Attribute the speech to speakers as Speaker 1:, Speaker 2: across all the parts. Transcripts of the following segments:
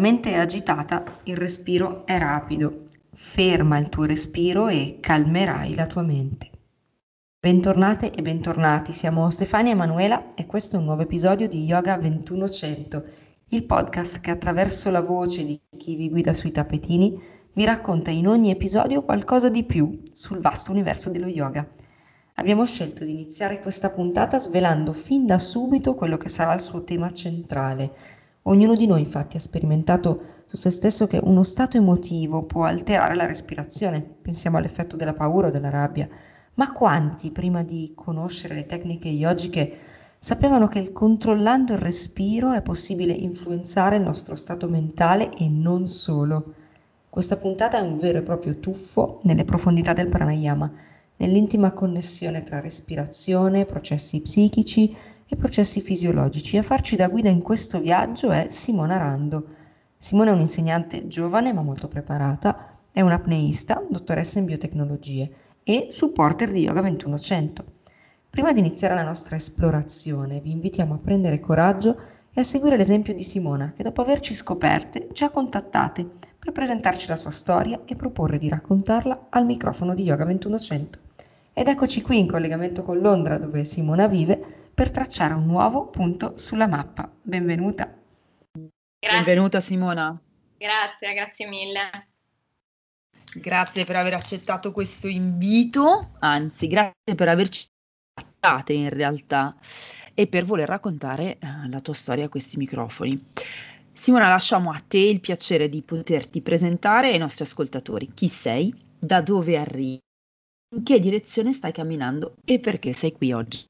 Speaker 1: Mente è agitata, il respiro è rapido. Ferma il tuo respiro e calmerai la tua mente. Bentornate e bentornati, siamo Stefania Emanuela e questo è un nuovo episodio di Yoga 2100, il podcast che attraverso la voce di chi vi guida sui tappetini vi racconta in ogni episodio qualcosa di più sul vasto universo dello yoga. Abbiamo scelto di iniziare questa puntata svelando fin da subito quello che sarà il suo tema centrale, Ognuno di noi infatti ha sperimentato su se stesso che uno stato emotivo può alterare la respirazione, pensiamo all'effetto della paura o della rabbia, ma quanti prima di conoscere le tecniche yogiche sapevano che controllando il respiro è possibile influenzare il nostro stato mentale e non solo? Questa puntata è un vero e proprio tuffo nelle profondità del pranayama, nell'intima connessione tra respirazione, processi psichici e processi fisiologici. A farci da guida in questo viaggio è Simona Rando. Simona è un'insegnante giovane ma molto preparata, è un'apneista, dottoressa in biotecnologie e supporter di Yoga 2100. Prima di iniziare la nostra esplorazione vi invitiamo a prendere coraggio e a seguire l'esempio di Simona che dopo averci scoperte ci ha contattate per presentarci la sua storia e proporre di raccontarla al microfono di Yoga 2100. Ed eccoci qui in collegamento con Londra dove Simona vive per tracciare un nuovo punto sulla mappa. Benvenuta.
Speaker 2: Grazie. Benvenuta Simona.
Speaker 3: Grazie, grazie mille.
Speaker 2: Grazie per aver accettato questo invito, anzi grazie per averci trattate in realtà e per voler raccontare uh, la tua storia a questi microfoni. Simona, lasciamo a te il piacere di poterti presentare ai nostri ascoltatori. Chi sei? Da dove arrivi? In che direzione stai camminando e perché sei qui oggi?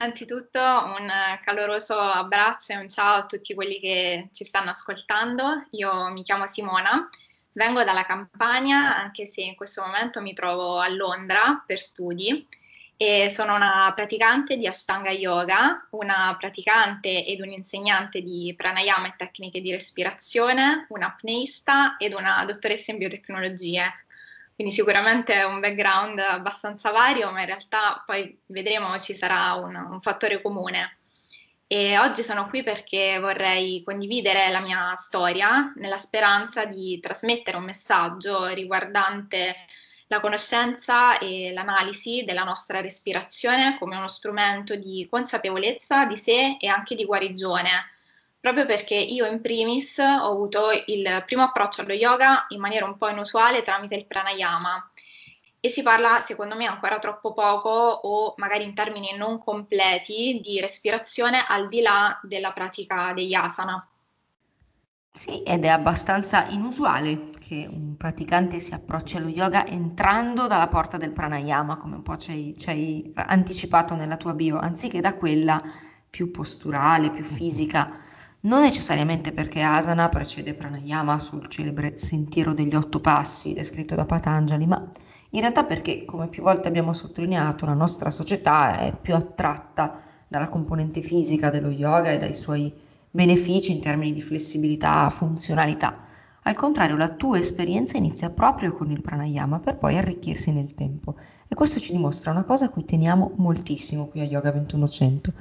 Speaker 3: Anzitutto un caloroso abbraccio e un ciao a tutti quelli che ci stanno ascoltando. Io mi chiamo Simona, vengo dalla Campania, anche se in questo momento mi trovo a Londra per studi e sono una praticante di Ashtanga Yoga, una praticante ed un insegnante di pranayama e tecniche di respirazione, un'apneista ed una dottoressa in biotecnologie quindi sicuramente è un background abbastanza vario, ma in realtà poi vedremo ci sarà un, un fattore comune. E oggi sono qui perché vorrei condividere la mia storia nella speranza di trasmettere un messaggio riguardante la conoscenza e l'analisi della nostra respirazione come uno strumento di consapevolezza di sé e anche di guarigione proprio perché io in primis ho avuto il primo approccio allo yoga in maniera un po' inusuale tramite il pranayama e si parla secondo me ancora troppo poco o magari in termini non completi di respirazione al di là della pratica degli asana.
Speaker 1: Sì, ed è abbastanza inusuale che un praticante si approcci allo yoga entrando dalla porta del pranayama, come un po' ci hai, ci hai anticipato nella tua bio, anziché da quella più posturale, più fisica non necessariamente perché asana precede pranayama sul celebre sentiero degli otto passi descritto da Patanjali, ma in realtà perché, come più volte abbiamo sottolineato, la nostra società è più attratta dalla componente fisica dello yoga e dai suoi benefici in termini di flessibilità, funzionalità. Al contrario, la tua esperienza inizia proprio con il pranayama per poi arricchirsi nel tempo. E questo ci dimostra una cosa a cui teniamo moltissimo qui a Yoga 2100,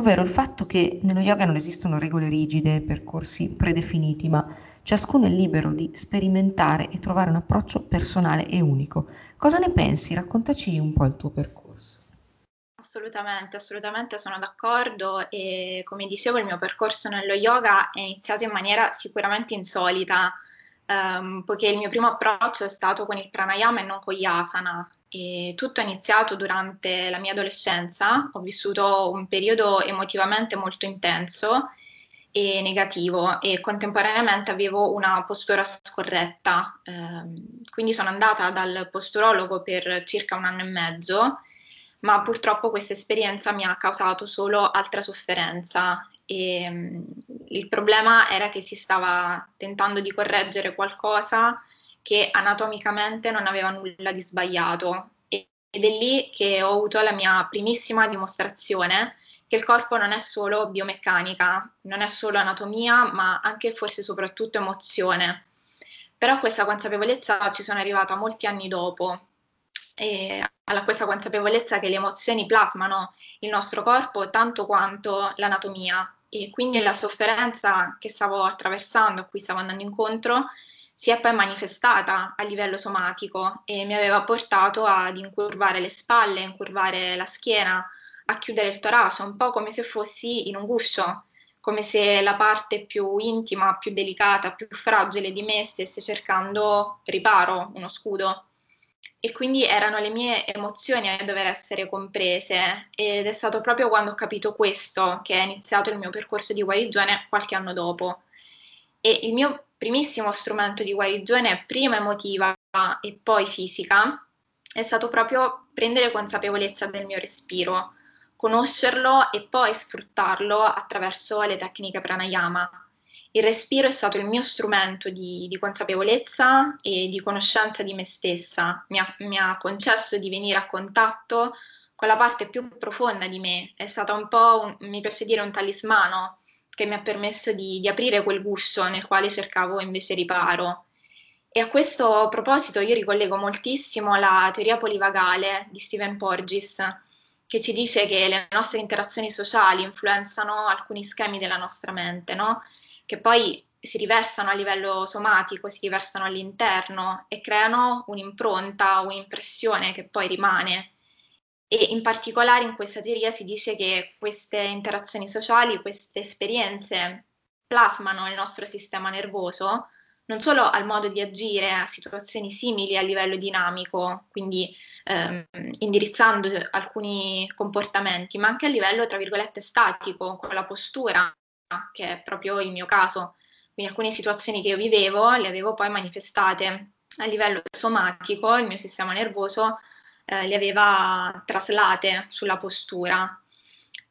Speaker 1: ovvero il fatto che nello yoga non esistono regole rigide, percorsi predefiniti, ma ciascuno è libero di sperimentare e trovare un approccio personale e unico. Cosa ne pensi? Raccontaci un po' il tuo percorso.
Speaker 3: Assolutamente, assolutamente sono d'accordo e come dicevo il mio percorso nello yoga è iniziato in maniera sicuramente insolita um, poiché il mio primo approccio è stato con il pranayama e non con gli asana. E tutto è iniziato durante la mia adolescenza, ho vissuto un periodo emotivamente molto intenso e negativo e contemporaneamente avevo una postura scorretta, um, quindi sono andata dal posturologo per circa un anno e mezzo ma purtroppo questa esperienza mi ha causato solo altra sofferenza e um, il problema era che si stava tentando di correggere qualcosa che anatomicamente non aveva nulla di sbagliato. Ed è lì che ho avuto la mia primissima dimostrazione che il corpo non è solo biomeccanica, non è solo anatomia, ma anche forse soprattutto emozione. Però questa consapevolezza ci sono arrivata molti anni dopo, e alla questa consapevolezza che le emozioni plasmano il nostro corpo tanto quanto l'anatomia e quindi la sofferenza che stavo attraversando, a cui stavo andando incontro, si è poi manifestata a livello somatico e mi aveva portato ad incurvare le spalle, incurvare la schiena, a chiudere il torace, un po' come se fossi in un guscio, come se la parte più intima, più delicata, più fragile di me stesse cercando riparo, uno scudo. E quindi erano le mie emozioni a dover essere comprese ed è stato proprio quando ho capito questo che è iniziato il mio percorso di guarigione qualche anno dopo. E il mio primissimo strumento di guarigione, prima emotiva e poi fisica, è stato proprio prendere consapevolezza del mio respiro, conoscerlo e poi sfruttarlo attraverso le tecniche pranayama. Il respiro è stato il mio strumento di, di consapevolezza e di conoscenza di me stessa, mi ha, mi ha, concesso di venire a contatto con la parte più profonda di me, è stato un po', un, mi piace dire, un talismano che mi ha permesso di, di aprire quel guscio nel quale cercavo invece riparo. E a questo proposito io ricollego moltissimo la teoria polivagale di Stephen Porges, che ci dice che le nostre interazioni sociali influenzano alcuni schemi della nostra mente, no? Che poi si riversano a livello somatico, si riversano all'interno e creano un'impronta, un'impressione che poi rimane. E in particolare in questa teoria si dice che queste interazioni sociali, queste esperienze plasmano il nostro sistema nervoso, non solo al modo di agire a situazioni simili a livello dinamico, quindi ehm, indirizzando alcuni comportamenti, ma anche a livello, tra virgolette, statico, con la postura, che è proprio il mio caso. Quindi alcune situazioni che io vivevo le avevo poi manifestate a livello somatico, il mio sistema nervoso eh, le aveva traslate sulla postura.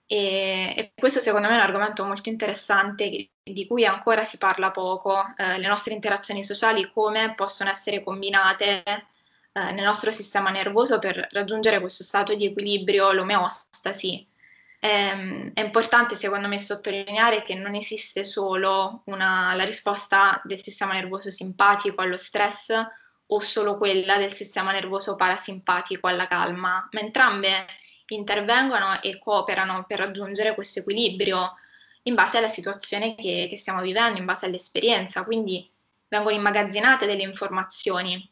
Speaker 3: E, e, questo secondo me è un argomento molto interessante di cui ancora si parla poco, eh, le nostre interazioni sociali, come possono essere combinate eh, nel nostro sistema nervoso per raggiungere questo stato di equilibrio, l'omeostasi. Eh, è importante secondo me sottolineare che non esiste solo una, la risposta del sistema nervoso simpatico allo stress o solo quella del sistema nervoso parasimpatico alla calma, ma entrambe intervengono e cooperano per raggiungere questo equilibrio in base alla situazione che, che stiamo vivendo, in base all'esperienza, quindi vengono immagazzinate delle informazioni.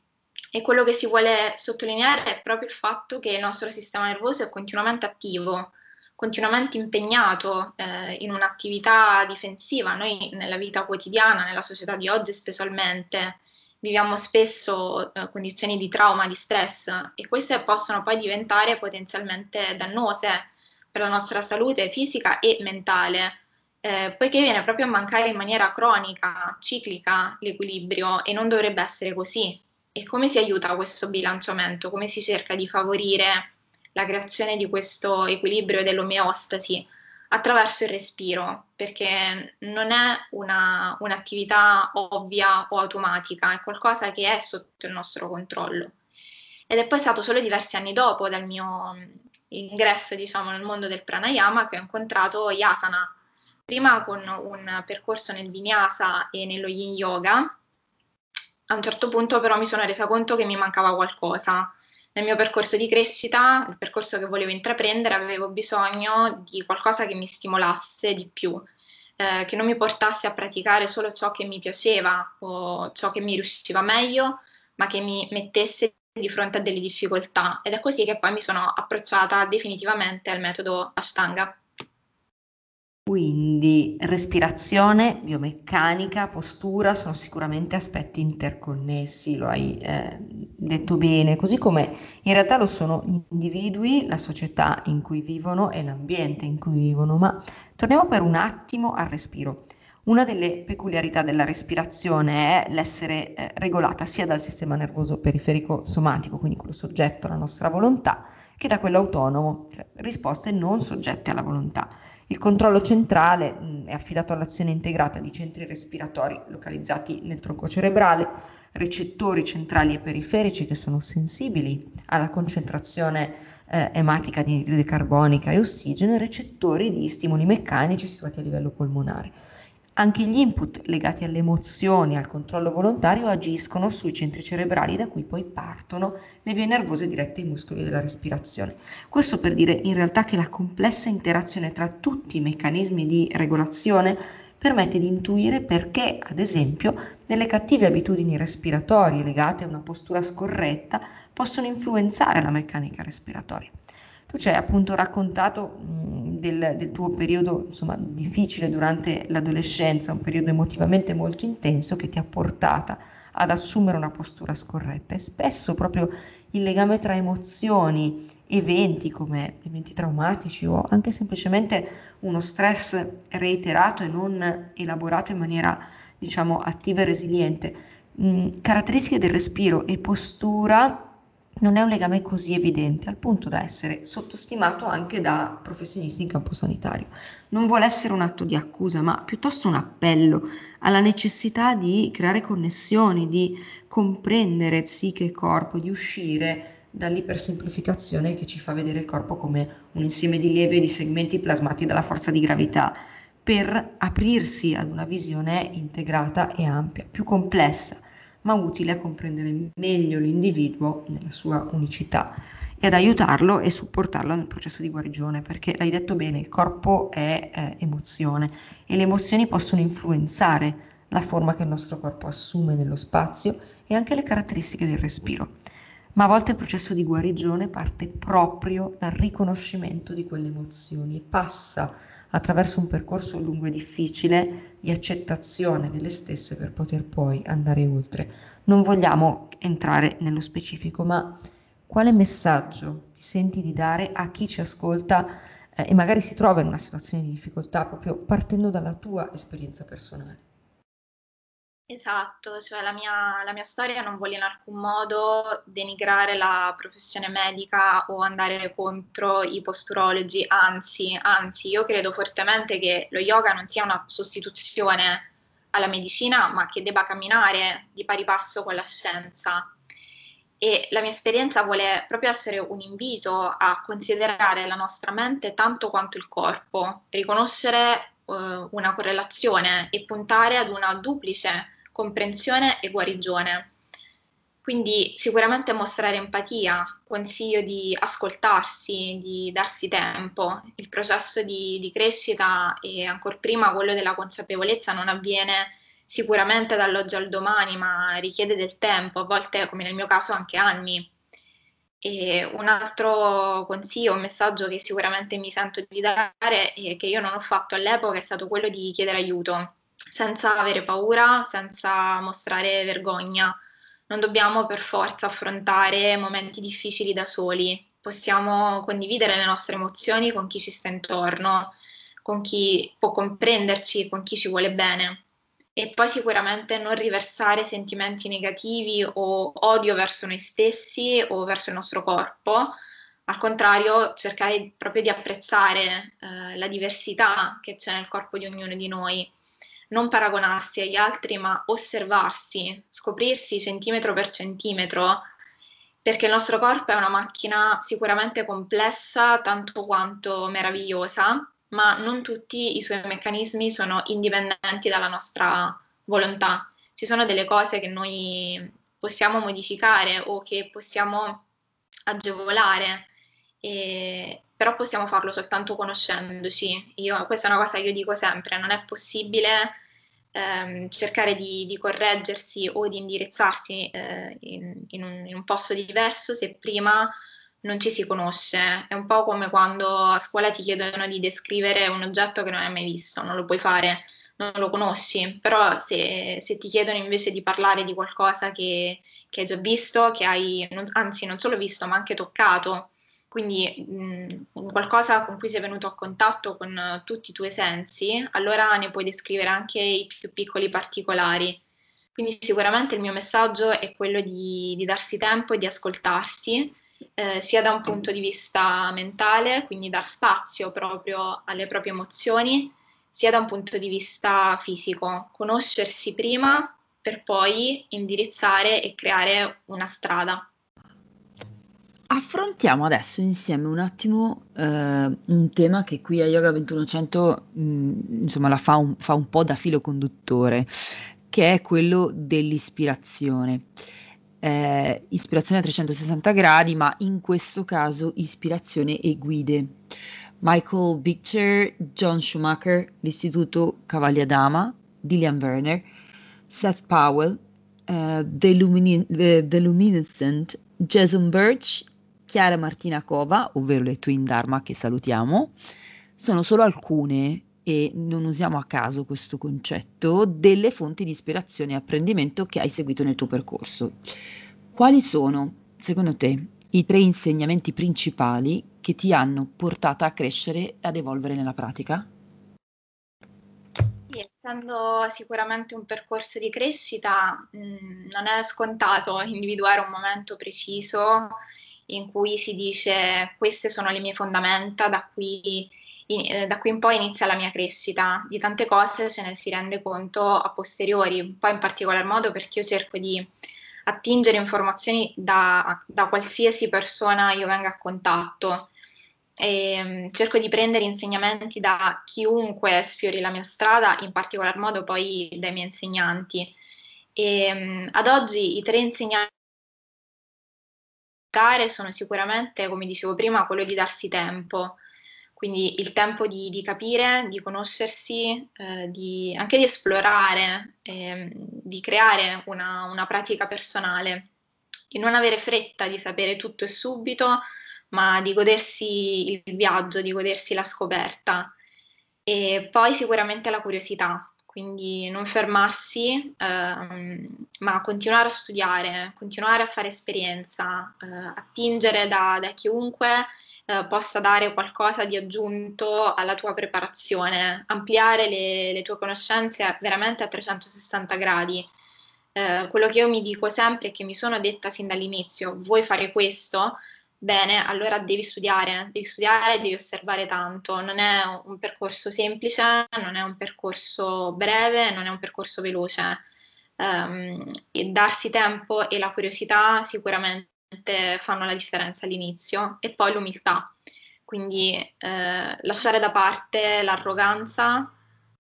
Speaker 3: E quello che si vuole sottolineare è proprio il fatto che il nostro sistema nervoso è continuamente attivo, continuamente impegnato eh, in un'attività difensiva. Noi nella vita quotidiana, nella società di oggi specialmente, viviamo spesso eh, condizioni di trauma, di stress e queste possono poi diventare potenzialmente dannose per la nostra salute fisica e mentale, eh, poiché viene proprio a mancare in maniera cronica, ciclica l'equilibrio e non dovrebbe essere così. E come si aiuta questo bilanciamento? Come si cerca di favorire la creazione di questo equilibrio dell'omeostasi? attraverso il respiro, perché non è una, un'attività ovvia o automatica, è qualcosa che è sotto il nostro controllo. Ed è poi stato solo diversi anni dopo dal mio ingresso diciamo, nel mondo del pranayama che ho incontrato Yasana, prima con un percorso nel vinyasa e nello yin yoga. A un certo punto però mi sono resa conto che mi mancava qualcosa, nel mio percorso di crescita, il percorso che volevo intraprendere, avevo bisogno di qualcosa che mi stimolasse di più, eh, che non mi portasse a praticare solo ciò che mi piaceva o ciò che mi riusciva meglio, ma che mi mettesse di fronte a delle difficoltà. Ed è così che poi mi sono approcciata definitivamente al metodo Ashtanga.
Speaker 1: Quindi respirazione, biomeccanica, postura sono sicuramente aspetti interconnessi, lo hai eh, detto bene, così come in realtà lo sono gli individui, la società in cui vivono e l'ambiente in cui vivono. Ma torniamo per un attimo al respiro. Una delle peculiarità della respirazione è l'essere eh, regolata sia dal sistema nervoso periferico somatico, quindi quello soggetto alla nostra volontà, che da quello autonomo, cioè risposte non soggette alla volontà. Il controllo centrale mh, è affidato all'azione integrata di centri respiratori localizzati nel tronco cerebrale, recettori centrali e periferici che sono sensibili alla concentrazione eh, ematica di anidride carbonica e ossigeno e recettori di stimoli meccanici situati a livello polmonare. Anche gli input legati alle emozioni e al controllo volontario agiscono sui centri cerebrali da cui poi partono le vie nervose dirette ai muscoli della respirazione. Questo per dire in realtà che la complessa interazione tra tutti i meccanismi di regolazione permette di intuire perché, ad esempio, delle cattive abitudini respiratorie legate a una postura scorretta possono influenzare la meccanica respiratoria. Tu ci hai appunto raccontato mh, del, del, tuo periodo insomma, difficile durante l'adolescenza, un periodo emotivamente molto intenso che ti ha portata ad assumere una postura scorretta. E spesso proprio il legame tra emozioni, eventi come eventi traumatici o anche semplicemente uno stress reiterato e non elaborato in maniera diciamo attiva e resiliente, mh, caratteristiche del respiro e postura non è un legame così evidente, al punto da essere sottostimato anche da professionisti in campo sanitario. Non vuole essere un atto di accusa, ma piuttosto un appello alla necessità di creare connessioni, di comprendere psiche e corpo, di uscire dall'ipersemplificazione che ci fa vedere il corpo come un insieme di leve di segmenti plasmati dalla forza di gravità, per aprirsi ad una visione integrata e ampia, più complessa ma utile a comprendere meglio l'individuo nella sua unicità e ad aiutarlo e supportarlo nel processo di guarigione, perché l'hai detto bene, il corpo è eh, emozione e le emozioni possono influenzare la forma che il nostro corpo assume nello spazio e anche le caratteristiche del respiro. Ma a volte il processo di guarigione parte proprio dal riconoscimento di quelle emozioni, passa attraverso un percorso lungo e difficile di accettazione delle stesse per poter poi andare oltre. Non vogliamo entrare nello specifico, ma quale messaggio ti senti di dare a chi ci ascolta eh, e magari si trova in una situazione di difficoltà proprio partendo dalla tua esperienza personale?
Speaker 3: Esatto, cioè la mia, la mia, storia non vuole in alcun modo denigrare la professione medica o andare contro i posturologi, anzi, anzi, io credo fortemente che lo yoga non sia una sostituzione alla medicina, ma che debba camminare di pari passo con la scienza. E la mia esperienza vuole proprio essere un invito a considerare la nostra mente tanto quanto il corpo, riconoscere uh, una correlazione e puntare ad una duplice comprensione e guarigione. Quindi sicuramente mostrare empatia, consiglio di ascoltarsi, di darsi tempo. Il processo di, di crescita e ancora prima quello della consapevolezza non avviene sicuramente dall'oggi al domani, ma richiede del tempo, a volte come nel mio caso anche anni. E un altro consiglio, un messaggio che sicuramente mi sento di dare e che io non ho fatto all'epoca è stato quello di chiedere aiuto senza avere paura, senza mostrare vergogna. Non dobbiamo per forza affrontare momenti difficili da soli, possiamo condividere le nostre emozioni con chi ci sta intorno, con chi può comprenderci, con chi ci vuole bene. E poi sicuramente non riversare sentimenti negativi o odio verso noi stessi o verso il nostro corpo, al contrario cercare proprio di apprezzare eh, la diversità che c'è nel corpo di ognuno di noi non paragonarsi agli altri, ma osservarsi, scoprirsi centimetro per centimetro, perché il nostro corpo è una macchina sicuramente complessa tanto quanto meravigliosa, ma non tutti i suoi meccanismi sono indipendenti dalla nostra volontà. Ci sono delle cose che noi possiamo modificare o che possiamo agevolare, e, però possiamo farlo soltanto conoscendoci. Io, questa è una cosa che io dico sempre, non è possibile ehm, cercare di, di, correggersi o di indirizzarsi eh, in, in, un, in, un, posto diverso se prima non ci si conosce. È un po' come quando a scuola ti chiedono di descrivere un oggetto che non hai mai visto, non lo puoi fare, non lo conosci, però se, se ti chiedono invece di parlare di qualcosa che, che hai già visto, che hai, anzi non solo visto, ma anche toccato, quindi mh, qualcosa con cui sei venuto a contatto con uh, tutti i tuoi sensi, allora ne puoi descrivere anche i più piccoli particolari. Quindi sicuramente il mio messaggio è quello di, di darsi tempo e di ascoltarsi, eh, sia da un punto di vista mentale, quindi dar spazio proprio alle proprie emozioni, sia da un punto di vista fisico, conoscersi prima per poi indirizzare e creare una strada.
Speaker 2: Affrontiamo adesso insieme un attimo eh, un tema che qui a Yoga 2100 mh, mm, insomma la fa un, fa un po' da filo conduttore, che è quello dell'ispirazione. Eh, ispirazione a 360 gradi, ma in questo caso ispirazione e guide. Michael Bichter, John Schumacher, l'Istituto Cavaliadama, Dillian Werner, Seth Powell, uh, The, Lumini- The, The Luminescent, Jason Birch, Chiara Martina Cova, ovvero le Twin Dharma che salutiamo, sono solo alcune e non usiamo a caso questo concetto delle fonti di ispirazione e apprendimento che hai seguito nel tuo percorso. Quali sono, secondo te, i tre insegnamenti principali che ti hanno portata a crescere e ad evolvere nella pratica?
Speaker 3: Essendo sicuramente un percorso di crescita, mh, mm, non è scontato individuare un momento preciso in cui si dice queste sono le mie fondamenta, da qui in, eh, da qui in poi inizia la mia crescita. Di tante cose ce ne si rende conto a posteriori, poi in particolar modo perché io cerco di attingere informazioni da, da qualsiasi persona io venga a contatto. E, um, cerco di prendere insegnamenti da chiunque sfiori la mia strada, in particolar modo poi dai miei insegnanti. E, um, ad oggi i tre insegnanti sono sicuramente, come dicevo prima, quello di darsi tempo, quindi il tempo di, di capire, di conoscersi, eh, di, anche di esplorare, eh, di creare una, una, pratica personale, di non avere fretta di sapere tutto e subito, ma di godersi il viaggio, di godersi la scoperta. E poi sicuramente la curiosità, quindi non fermarsi, ehm, ma continuare a studiare, continuare a fare esperienza, eh, attingere da, da chiunque eh, possa dare qualcosa di aggiunto alla tua preparazione, ampliare le, le tue conoscenze veramente a 360 gradi. Eh, quello che io mi dico sempre è che mi sono detta sin dall'inizio, vuoi fare questo? Bene, allora devi studiare, devi studiare, devi osservare tanto. Non è un percorso semplice, non è un percorso breve, non è un percorso veloce. Um, e darsi tempo e la curiosità sicuramente fanno la differenza all'inizio e poi l'umiltà, quindi eh, lasciare da parte l'arroganza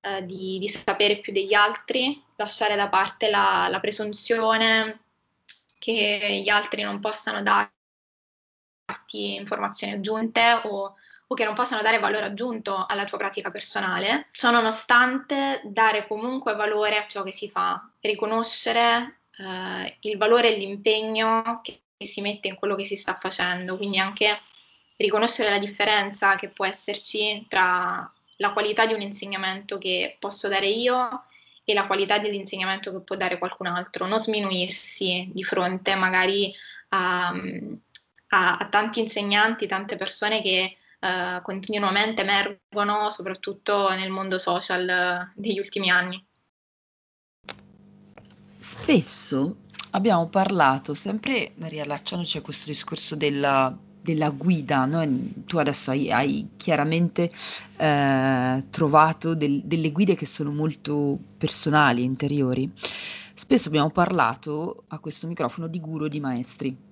Speaker 3: eh, di, di, sapere più degli altri, lasciare da parte la, la presunzione che gli altri non possano darti informazioni aggiunte o, o che non possano dare valore aggiunto alla tua pratica personale, ciò nonostante dare comunque valore a ciò che si fa, riconoscere eh, il valore e l'impegno che si mette in quello che si sta facendo, quindi anche riconoscere la differenza che può esserci tra la qualità di un insegnamento che posso dare io e la qualità dell'insegnamento che può dare qualcun altro, non sminuirsi di fronte magari a, a, a tanti insegnanti, tante persone che uh, continuamente emergono, soprattutto nel mondo social degli ultimi anni.
Speaker 2: Spesso abbiamo parlato sempre riallacciandoci a questo discorso della, della guida, no? tu adesso hai, hai chiaramente eh, trovato del, delle guide che sono molto personali, interiori. Spesso abbiamo parlato a questo microfono di guru di maestri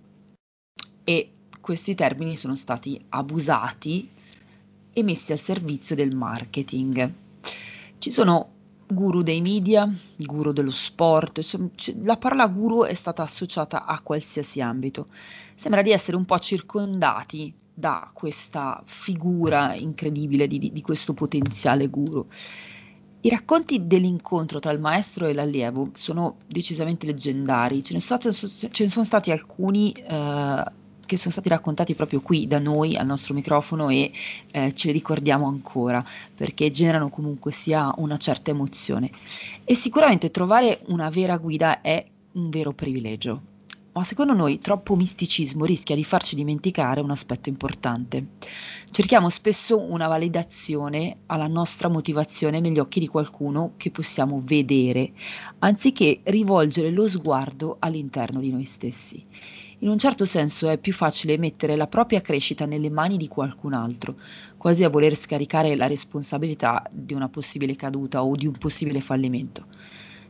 Speaker 2: e questi termini sono stati abusati e messi al servizio del marketing. Ci sono guru dei media, guru dello sport, la parola guru è stata associata a qualsiasi ambito. Sembra di essere un po' circondati da questa figura incredibile di, di questo potenziale guru. I racconti dell'incontro tra il maestro e l'allievo sono decisamente leggendari, ce ne, stato, ce ne sono stati alcuni eh, che sono stati raccontati proprio qui da noi al nostro microfono e eh, ce li ricordiamo ancora perché generano comunque sia una certa emozione. E sicuramente trovare una vera guida è un vero privilegio. Ma secondo noi troppo misticismo rischia di farci dimenticare un aspetto importante. Cerchiamo spesso una validazione alla nostra motivazione negli occhi di qualcuno che possiamo vedere, anziché rivolgere lo sguardo all'interno di noi stessi. In un certo senso è più facile mettere la propria crescita nelle mani di qualcun altro, quasi a voler scaricare la responsabilità di una possibile caduta o di un possibile fallimento.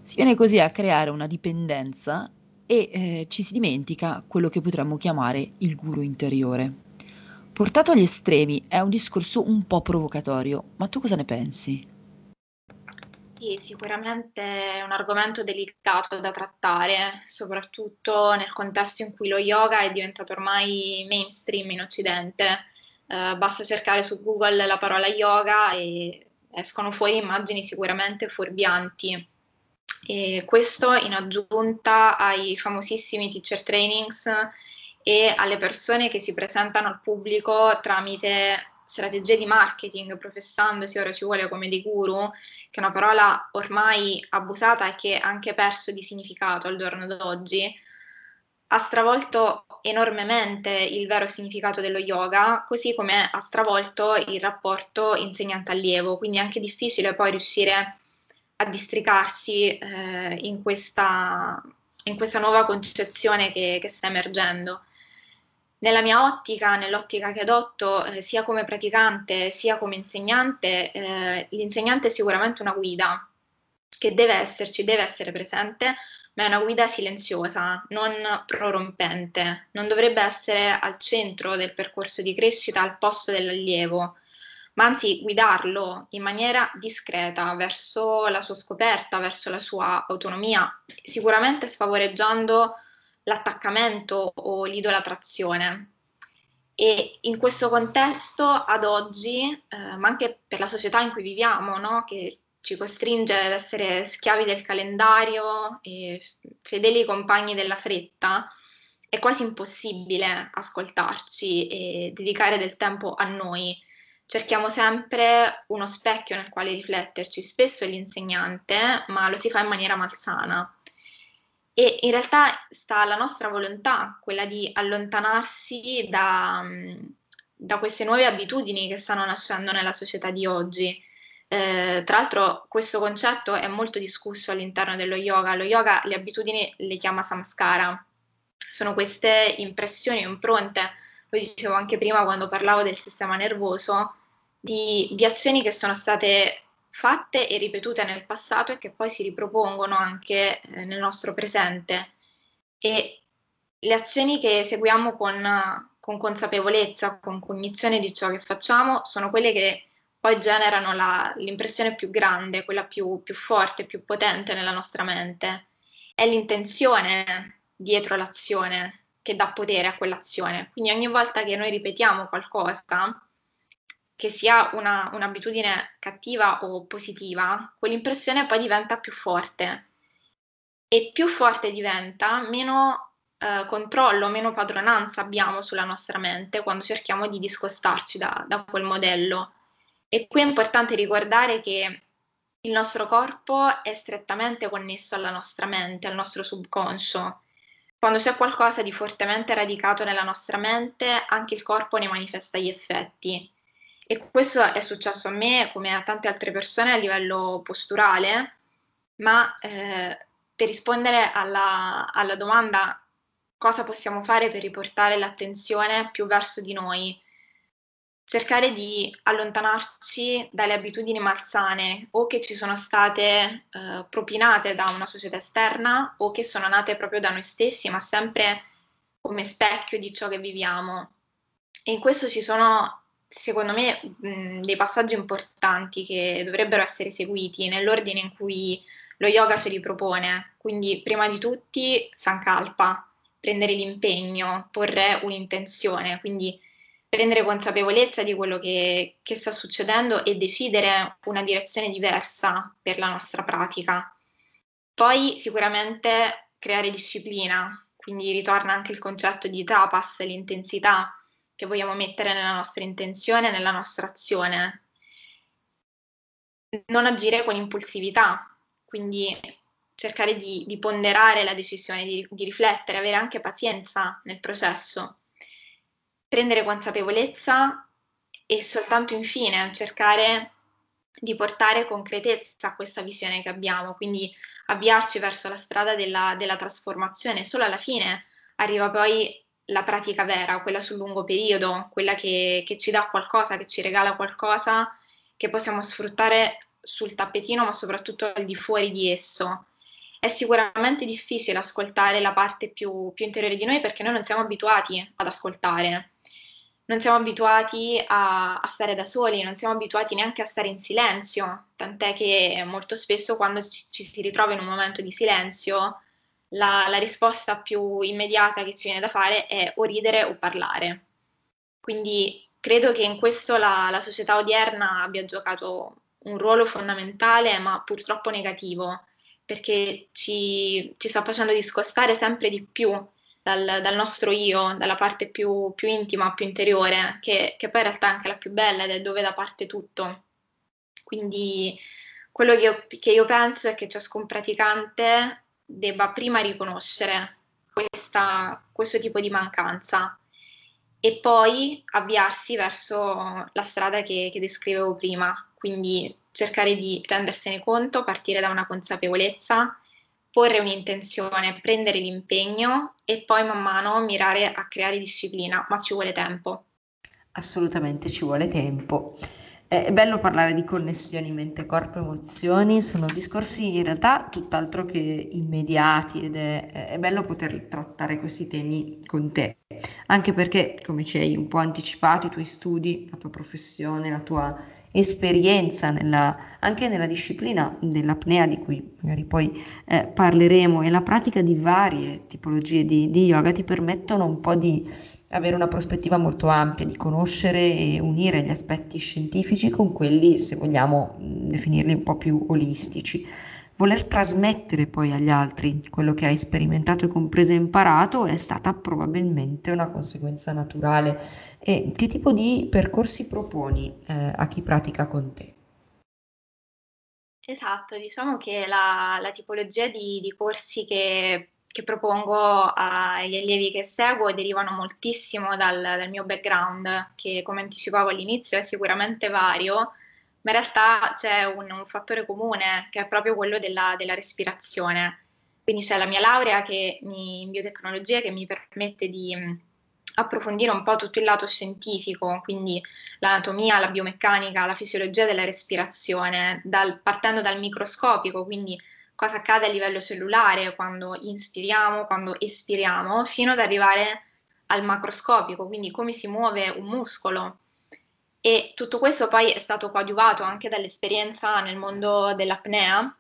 Speaker 2: Si viene così a creare una dipendenza e eh, ci si dimentica quello che potremmo chiamare il guru interiore. Portato agli estremi è un discorso un po' provocatorio, ma tu cosa ne pensi?
Speaker 3: Sì, sicuramente è un argomento delicato da trattare, soprattutto nel contesto in cui lo yoga è diventato ormai mainstream in Occidente. Eh, basta cercare su Google la parola yoga e escono fuori immagini sicuramente fuorvianti. E questo in aggiunta ai famosissimi teacher trainings e alle persone che si presentano al pubblico tramite strategie di marketing, professandosi ora ci vuole come dei guru, che è una parola ormai abusata e che ha anche perso di significato al giorno d'oggi, ha stravolto enormemente il vero significato dello yoga, così come ha stravolto il rapporto insegnante-allievo, quindi è anche difficile poi riuscire a districarsi eh, in, questa, in, questa, nuova concezione che, che, sta emergendo. Nella mia ottica, nell'ottica che adotto eh, sia come praticante sia come insegnante, eh, l'insegnante è sicuramente una guida che deve esserci, deve essere presente, ma è una guida silenziosa, non prorompente, non dovrebbe essere al centro del percorso di crescita al posto dell'allievo, ma anzi guidarlo in maniera discreta verso la sua scoperta, verso la sua autonomia, sicuramente sfavoreggiando l'attaccamento o l'idolatrazione. E in questo contesto, ad oggi, eh, ma anche per la società in cui viviamo, no? che ci costringe ad essere schiavi del calendario e fedeli compagni della fretta, è quasi impossibile ascoltarci e dedicare del tempo a noi cerchiamo sempre uno specchio nel quale rifletterci, spesso l'insegnante, ma lo si fa in maniera malsana. E in realtà sta alla nostra volontà, quella di allontanarsi da, da queste nuove abitudini che stanno nascendo nella società di oggi. Eh, tra l'altro questo concetto è molto discusso all'interno dello yoga. Lo yoga le abitudini le chiama samskara. Sono queste impressioni impronte poi dicevo anche prima quando parlavo del sistema nervoso, di, di azioni che sono state fatte e ripetute nel passato e che poi si ripropongono anche eh, nel nostro presente. E le azioni che seguiamo con, con, consapevolezza, con cognizione di ciò che facciamo, sono quelle che poi generano la, l'impressione più grande, quella più, più forte, più potente nella nostra mente. È l'intenzione dietro l'azione che dà potere a quell'azione. Quindi ogni volta che noi ripetiamo qualcosa, che sia una, un'abitudine cattiva o positiva, quell'impressione poi diventa più forte. E più forte diventa, meno eh, controllo, meno padronanza abbiamo sulla nostra mente quando cerchiamo di discostarci da, da quel modello. E qui è importante ricordare che il nostro corpo è strettamente connesso alla nostra mente, al nostro subconscio quando c'è qualcosa di fortemente radicato nella nostra mente, anche il corpo ne manifesta gli effetti. E questo è successo a me come a tante altre persone a livello posturale, ma eh, per rispondere alla, alla domanda cosa possiamo fare per riportare l'attenzione più verso di noi, cercare di allontanarci dalle abitudini malsane o che ci sono state eh, propinate da una società esterna o che sono nate proprio da noi stessi, ma sempre come specchio di ciò che viviamo. E in questo ci sono, secondo me, mh, dei passaggi importanti che dovrebbero essere seguiti nell'ordine in cui lo yoga ce li propone. Quindi, prima di tutti, Sankalpa, prendere l'impegno, porre un'intenzione, quindi prendere consapevolezza di quello che, che sta succedendo e decidere una direzione diversa per la nostra pratica. Poi sicuramente creare disciplina, quindi ritorna anche il concetto di tapas, l'intensità che vogliamo mettere nella nostra intenzione, nella nostra azione. Non agire con impulsività, quindi cercare di, di ponderare la decisione, di, di riflettere, avere anche pazienza nel processo prendere consapevolezza e soltanto infine cercare di portare concretezza a questa visione che abbiamo, quindi avviarci verso la strada della, della trasformazione. Solo alla fine arriva poi la pratica vera, quella sul lungo periodo, quella che, che, ci dà qualcosa, che ci regala qualcosa che possiamo sfruttare sul tappetino, ma soprattutto al di fuori di esso. è sicuramente difficile ascoltare la parte più, più interiore di noi perché noi non siamo abituati ad ascoltare, non siamo abituati a, a, stare da soli, non siamo abituati neanche a stare in silenzio, tant'è che molto spesso quando ci, ci si ritrova in un momento di silenzio, la, la, risposta più immediata che ci viene da fare è o ridere o parlare. Quindi credo che in questo la, la società odierna abbia giocato un ruolo fondamentale, ma purtroppo negativo, perché ci, ci sta facendo discostare sempre di più dal, dal, nostro io, dalla parte più, più intima, più interiore, che, che, poi in realtà è anche la più bella ed è dove da parte tutto. Quindi quello che io, che io penso è che ciascun praticante debba prima riconoscere questa, questo tipo di mancanza e poi avviarsi verso la strada che, che descrivevo prima, quindi cercare di rendersene conto, partire da una consapevolezza, porre un'intenzione, prendere l'impegno e poi man mano mirare a creare disciplina, ma ci vuole tempo.
Speaker 1: Assolutamente ci vuole tempo. È bello parlare di connessioni mente, corpo, emozioni, sono discorsi in realtà tutt'altro che immediati ed è, è, bello poter trattare questi temi con te, anche perché, come ci hai un po' anticipato, i tuoi studi, la tua professione, la tua esperienza nella, anche nella disciplina dell'apnea di cui magari poi eh, parleremo e la pratica di varie tipologie di, di yoga ti permettono un po' di avere una prospettiva molto ampia, di conoscere e unire gli aspetti scientifici con quelli, se vogliamo definirli un po' più olistici. Voler trasmettere poi agli altri quello che hai sperimentato e compreso e imparato è stata probabilmente una conseguenza naturale. E che tipo di percorsi proponi eh, a chi pratica con te?
Speaker 3: Esatto, diciamo che la, la tipologia di, di corsi che che propongo agli allievi che seguo derivano moltissimo dal, dal mio background, che come anticipavo all'inizio è sicuramente vario, ma in realtà c'è un, un fattore comune che è proprio quello della, della, respirazione. Quindi c'è la mia laurea che mi, in biotecnologia che mi permette di mh, approfondire un po' tutto il lato scientifico, quindi l'anatomia, la biomeccanica, la fisiologia della respirazione, dal, partendo dal microscopico, quindi cosa accade a livello cellulare quando inspiriamo, quando espiriamo, fino ad arrivare al macroscopico, quindi come si muove un muscolo. E tutto questo poi è stato coadiuvato anche dall'esperienza nel mondo dell'apnea,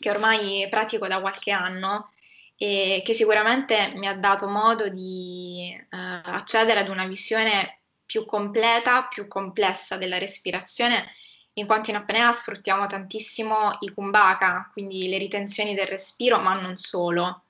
Speaker 3: che ormai pratico da qualche anno e che sicuramente mi ha dato modo di eh, accedere ad una visione più completa, più complessa della respirazione in quanto in apnea sfruttiamo tantissimo i kumbhaka, quindi le ritenzioni del respiro, ma non solo.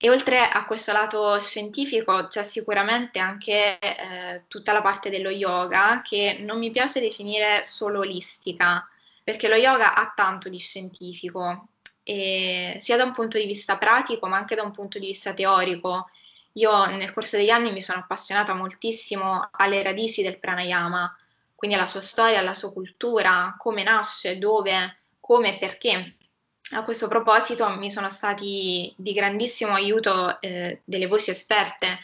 Speaker 3: E oltre a questo lato scientifico c'è sicuramente anche eh, tutta la parte dello yoga che non mi piace definire solo olistica, perché lo yoga ha tanto di scientifico, sia da un punto di vista pratico ma anche da un punto di vista teorico. Io nel corso degli anni mi sono appassionata moltissimo alle radici del pranayama, quindi alla sua storia, alla sua cultura, come nasce, dove, come e perché. A questo proposito mi sono stati di grandissimo aiuto eh, delle voci esperte,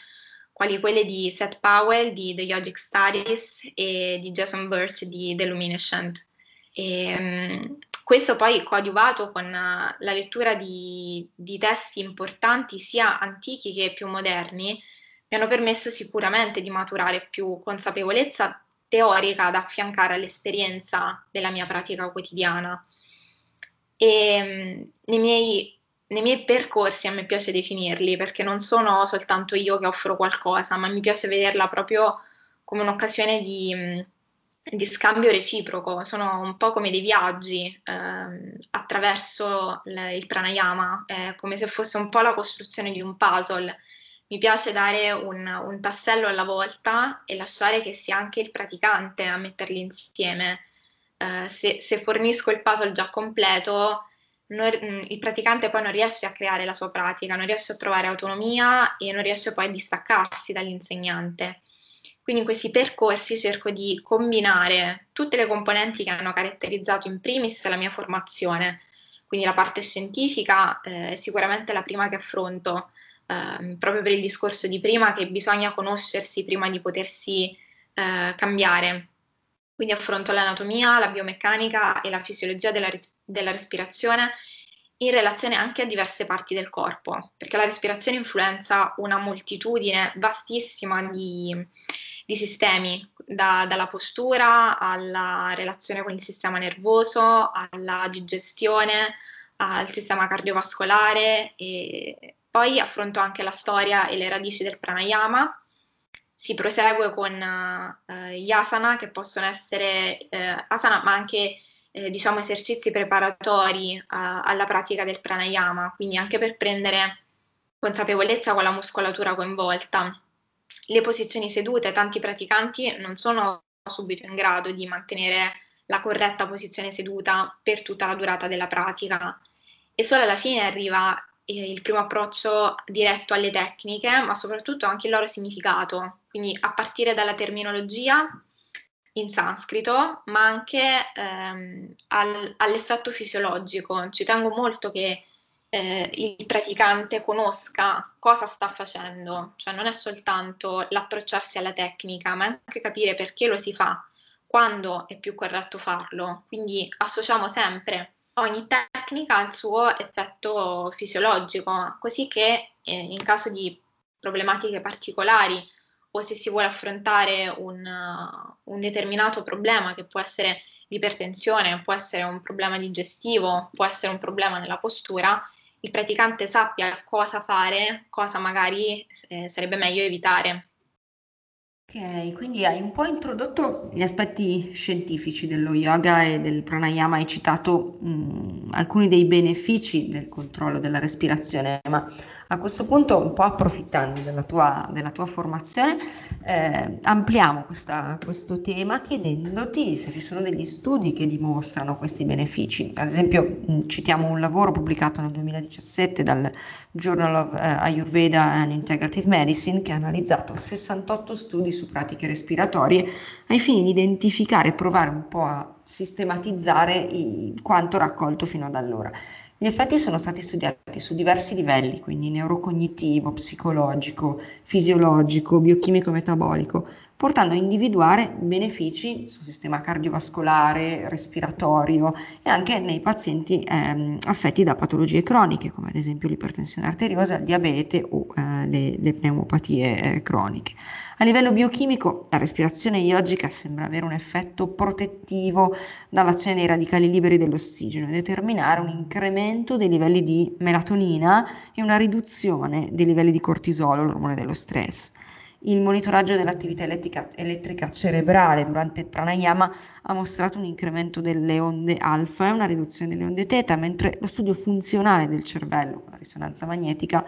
Speaker 3: quali quelle di Seth Powell di The Yogic Studies e di Jason Birch di The Luminescent. E, um, questo poi coadiuvato con uh, la lettura di, di testi importanti sia antichi che più moderni, mi hanno permesso sicuramente di maturare più consapevolezza teorica da affiancare all'esperienza della mia pratica quotidiana. E mm, nei miei, nei miei percorsi a me piace definirli perché non sono soltanto io che offro qualcosa, ma mi piace vederla proprio come un'occasione di, mm, di scambio reciproco, sono un po' come dei viaggi eh, attraverso il, pranayama, è come se fosse un po' la costruzione di un puzzle mi piace dare un, un, tassello alla volta e lasciare che sia anche il praticante a metterli insieme. Uh, se, se, fornisco il puzzle già completo, non, mm, il praticante poi non riesce a creare la sua pratica, non riesce a trovare autonomia e non riesce poi a distaccarsi dall'insegnante. Quindi in questi percorsi cerco di combinare tutte le componenti che hanno caratterizzato in primis la mia formazione. Quindi la parte scientifica eh, è sicuramente la prima che affronto, eh, proprio per il discorso di prima che bisogna conoscersi prima di potersi eh, cambiare. Quindi affronto l'anatomia, la biomeccanica e la fisiologia della, ris- della respirazione in relazione anche a diverse parti del corpo, perché la respirazione influenza una moltitudine vastissima di, di sistemi, da, dalla postura alla relazione con il sistema nervoso, alla digestione, al sistema cardiovascolare e poi affronto anche la storia e le radici del pranayama. Si prosegue con eh, gli asana che possono essere eh, asana ma anche eh, diciamo esercizi preparatori alla pratica del pranayama, quindi anche per prendere consapevolezza con la muscolatura coinvolta. Le posizioni sedute, tanti praticanti non sono subito in grado di mantenere la corretta posizione seduta per tutta la durata della pratica. E solo alla fine arriva eh, il primo approccio diretto alle tecniche, ma soprattutto anche il loro significato, quindi a partire dalla terminologia in sanscrito, ma anche ehm, al, all'effetto fisiologico. Ci tengo molto che eh, il praticante conosca cosa sta facendo, cioè non è soltanto l'approcciarsi alla tecnica, ma anche capire perché lo si fa, quando è più corretto farlo. Quindi associamo sempre ogni tecnica al suo effetto fisiologico, così che eh, in caso di problematiche particolari o se si vuole affrontare un, uh, un determinato problema che può essere l'ipertensione, può essere un problema digestivo, può essere un problema nella postura, il praticante sappia cosa fare, cosa magari eh, sarebbe meglio evitare.
Speaker 1: Ok, quindi hai un po' introdotto gli aspetti scientifici dello yoga e del pranayama, hai citato mh, alcuni dei benefici del controllo della respirazione, ma a questo punto, un po' approfittando della tua, della tua formazione, eh, ampliamo questa, questo tema chiedendoti se ci sono degli studi che dimostrano questi benefici. Ad esempio, mh, citiamo un lavoro pubblicato nel 2017 dal Journal of uh, Ayurveda and Integrative Medicine che ha analizzato 68 studi su pratiche respiratorie ai fini di identificare e provare un po' a sistematizzare i, quanto raccolto fino ad allora. Gli effetti sono stati studiati su diversi livelli, quindi neurocognitivo, psicologico, fisiologico, biochimico metabolico, portando a individuare benefici sul sistema cardiovascolare, respiratorio e anche nei pazienti ehm, affetti da patologie croniche, come ad esempio l'ipertensione arteriosa, il diabete o eh, le, le, pneumopatie eh, croniche. A livello biochimico, la respirazione yogica sembra avere un effetto protettivo dall'azione dei radicali liberi dell'ossigeno e determinare un incremento dei livelli di melatonina e una riduzione dei livelli di cortisolo, l'ormone dello stress. Il monitoraggio dell'attività elettrica, elettrica, cerebrale durante il pranayama ha mostrato un incremento delle onde alfa e una riduzione delle onde teta, mentre lo studio funzionale del cervello con la risonanza magnetica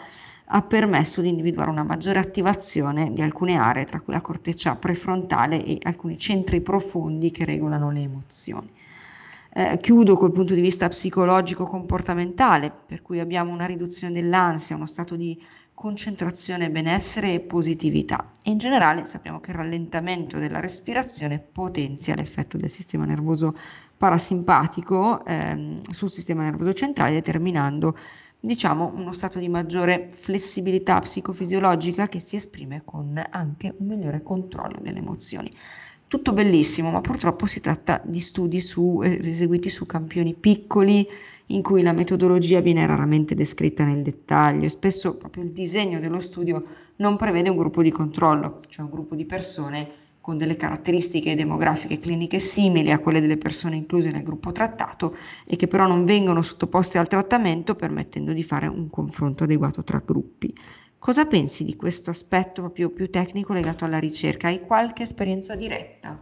Speaker 1: ha permesso di individuare una maggiore attivazione di alcune aree, tra cui la corteccia prefrontale e alcuni centri profondi che regolano le emozioni. Eh, chiudo col punto di vista psicologico-comportamentale, per cui abbiamo una riduzione dell'ansia, uno stato di concentrazione, benessere e positività. E in generale sappiamo che il rallentamento della respirazione potenzia l'effetto del sistema nervoso parasimpatico ehm, sul sistema nervoso centrale, determinando diciamo uno stato di maggiore flessibilità psicofisiologica che si esprime con anche un migliore controllo delle emozioni. Tutto bellissimo, ma purtroppo si tratta di studi su, eh, eseguiti su campioni piccoli in cui la metodologia viene raramente descritta nel dettaglio e spesso proprio il disegno dello studio non prevede un gruppo di controllo, cioè un gruppo di persone con delle caratteristiche demografiche cliniche simili a quelle delle persone incluse nel gruppo trattato e che però non vengono sottoposte al trattamento permettendo di fare un confronto adeguato tra gruppi. Cosa pensi di questo aspetto proprio più tecnico legato alla ricerca? Hai qualche esperienza diretta?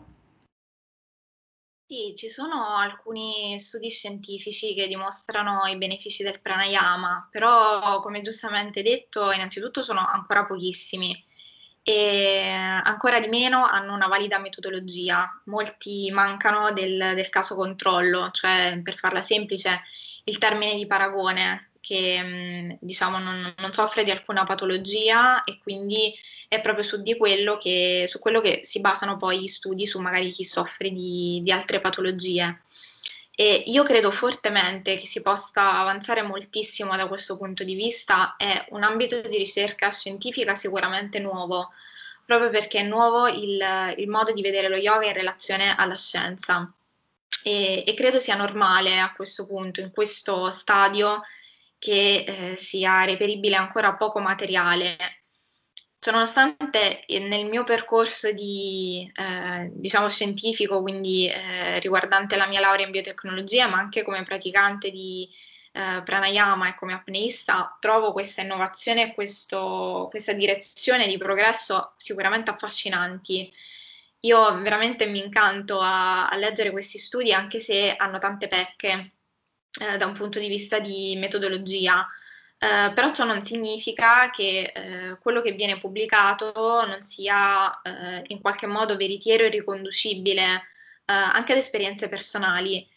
Speaker 3: Sì, ci sono alcuni studi scientifici che dimostrano i benefici del pranayama, però come giustamente detto, innanzitutto sono ancora pochissimi e ancora di meno hanno una valida metodologia. Molti mancano del, del caso controllo, cioè per farla semplice il termine di paragone che mm, diciamo non, non, soffre di alcuna patologia e quindi è proprio su, quello che, su quello che si basano poi gli studi su magari chi soffre di, di altre patologie. E io credo fortemente che si possa avanzare moltissimo da questo punto di vista, è un ambito di ricerca scientifica sicuramente nuovo, proprio perché è nuovo il, il modo di vedere lo yoga in relazione alla scienza. e, e, credo sia normale a questo punto, in questo stadio, che eh, sia reperibile ancora poco materiale. Ciononostante nel mio percorso di, eh, diciamo scientifico, quindi eh, riguardante la mia laurea in biotecnologia, ma anche come praticante di eh, pranayama e come apneista, trovo questa innovazione e questo, questa direzione di progresso sicuramente affascinanti. Io veramente mi incanto a, a leggere questi studi anche se hanno tante pecche eh, da un punto di vista di metodologia. Uh, però ciò non significa che uh, quello che viene pubblicato non sia uh, in qualche modo veritiero e riconducibile anche ad esperienze personali.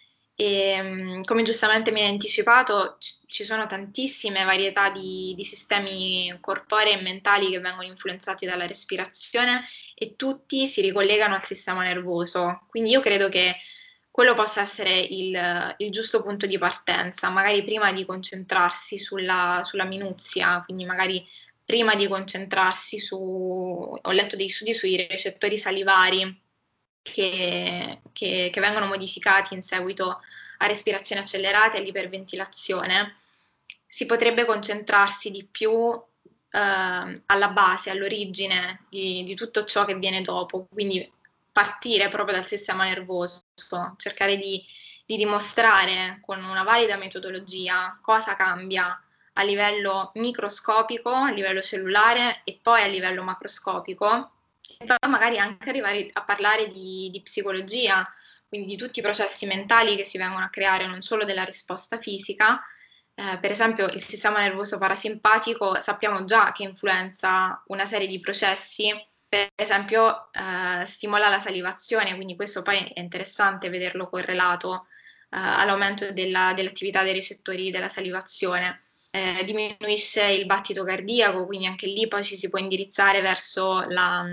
Speaker 3: E, um, come giustamente mi hai anticipato, c- ci sono tantissime varietà di, di, sistemi corporei e mentali che vengono influenzati dalla respirazione e tutti si ricollegano al sistema nervoso. Quindi io credo che quello possa essere il, il giusto punto di partenza, magari prima di concentrarsi sulla, sulla minuzia, quindi magari prima di concentrarsi su, ho letto dei studi sui recettori salivari che, che, che vengono modificati in seguito a respirazione accelerata e all'iperventilazione, si potrebbe concentrarsi di più eh, alla base, all'origine di, di, tutto ciò che viene dopo, quindi partire proprio dal sistema nervoso, cercare di, di dimostrare con una valida metodologia cosa cambia a livello microscopico, a livello cellulare e poi a livello macroscopico e poi magari anche arrivare a parlare di, di psicologia, quindi di tutti i processi mentali che si vengono a creare, non solo della risposta fisica. Eh, per esempio il sistema nervoso parasimpatico sappiamo già che influenza una serie di processi, per esempio eh, stimola la salivazione, quindi questo poi è interessante vederlo correlato eh, all'aumento della, dell'attività dei recettori della salivazione. Eh, diminuisce il battito cardiaco, quindi anche lì poi ci si può indirizzare verso la,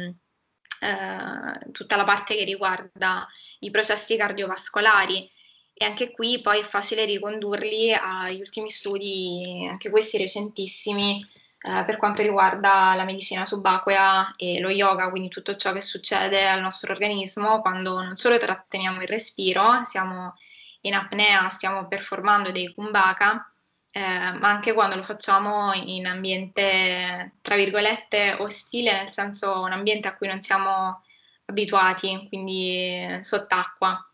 Speaker 3: eh, tutta la parte che riguarda i processi cardiovascolari e anche qui poi è facile ricondurli agli ultimi studi, anche questi recentissimi, eh, per quanto riguarda la medicina subacquea e lo yoga, quindi tutto ciò che succede al nostro organismo quando non solo tratteniamo il respiro, siamo in apnea, stiamo performando dei kumbhaka, eh, ma anche quando lo facciamo in ambiente, tra virgolette, ostile, nel senso un ambiente a cui non siamo abituati, quindi sott'acqua.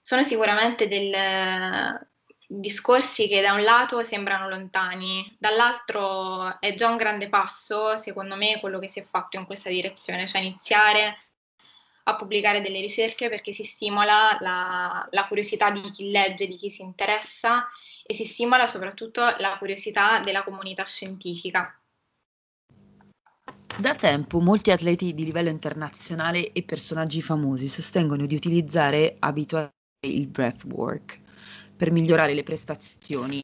Speaker 3: Sono sicuramente dei discorsi che da un lato sembrano lontani, dall'altro è già un grande passo, secondo me, quello che si è fatto in questa direzione, cioè iniziare a pubblicare delle ricerche perché si stimola la, la curiosità di chi legge, di chi si interessa e si stimola soprattutto la curiosità della comunità scientifica.
Speaker 2: Da tempo molti atleti di livello internazionale e personaggi famosi sostengono di utilizzare abitualmente il breathwork per migliorare le prestazioni,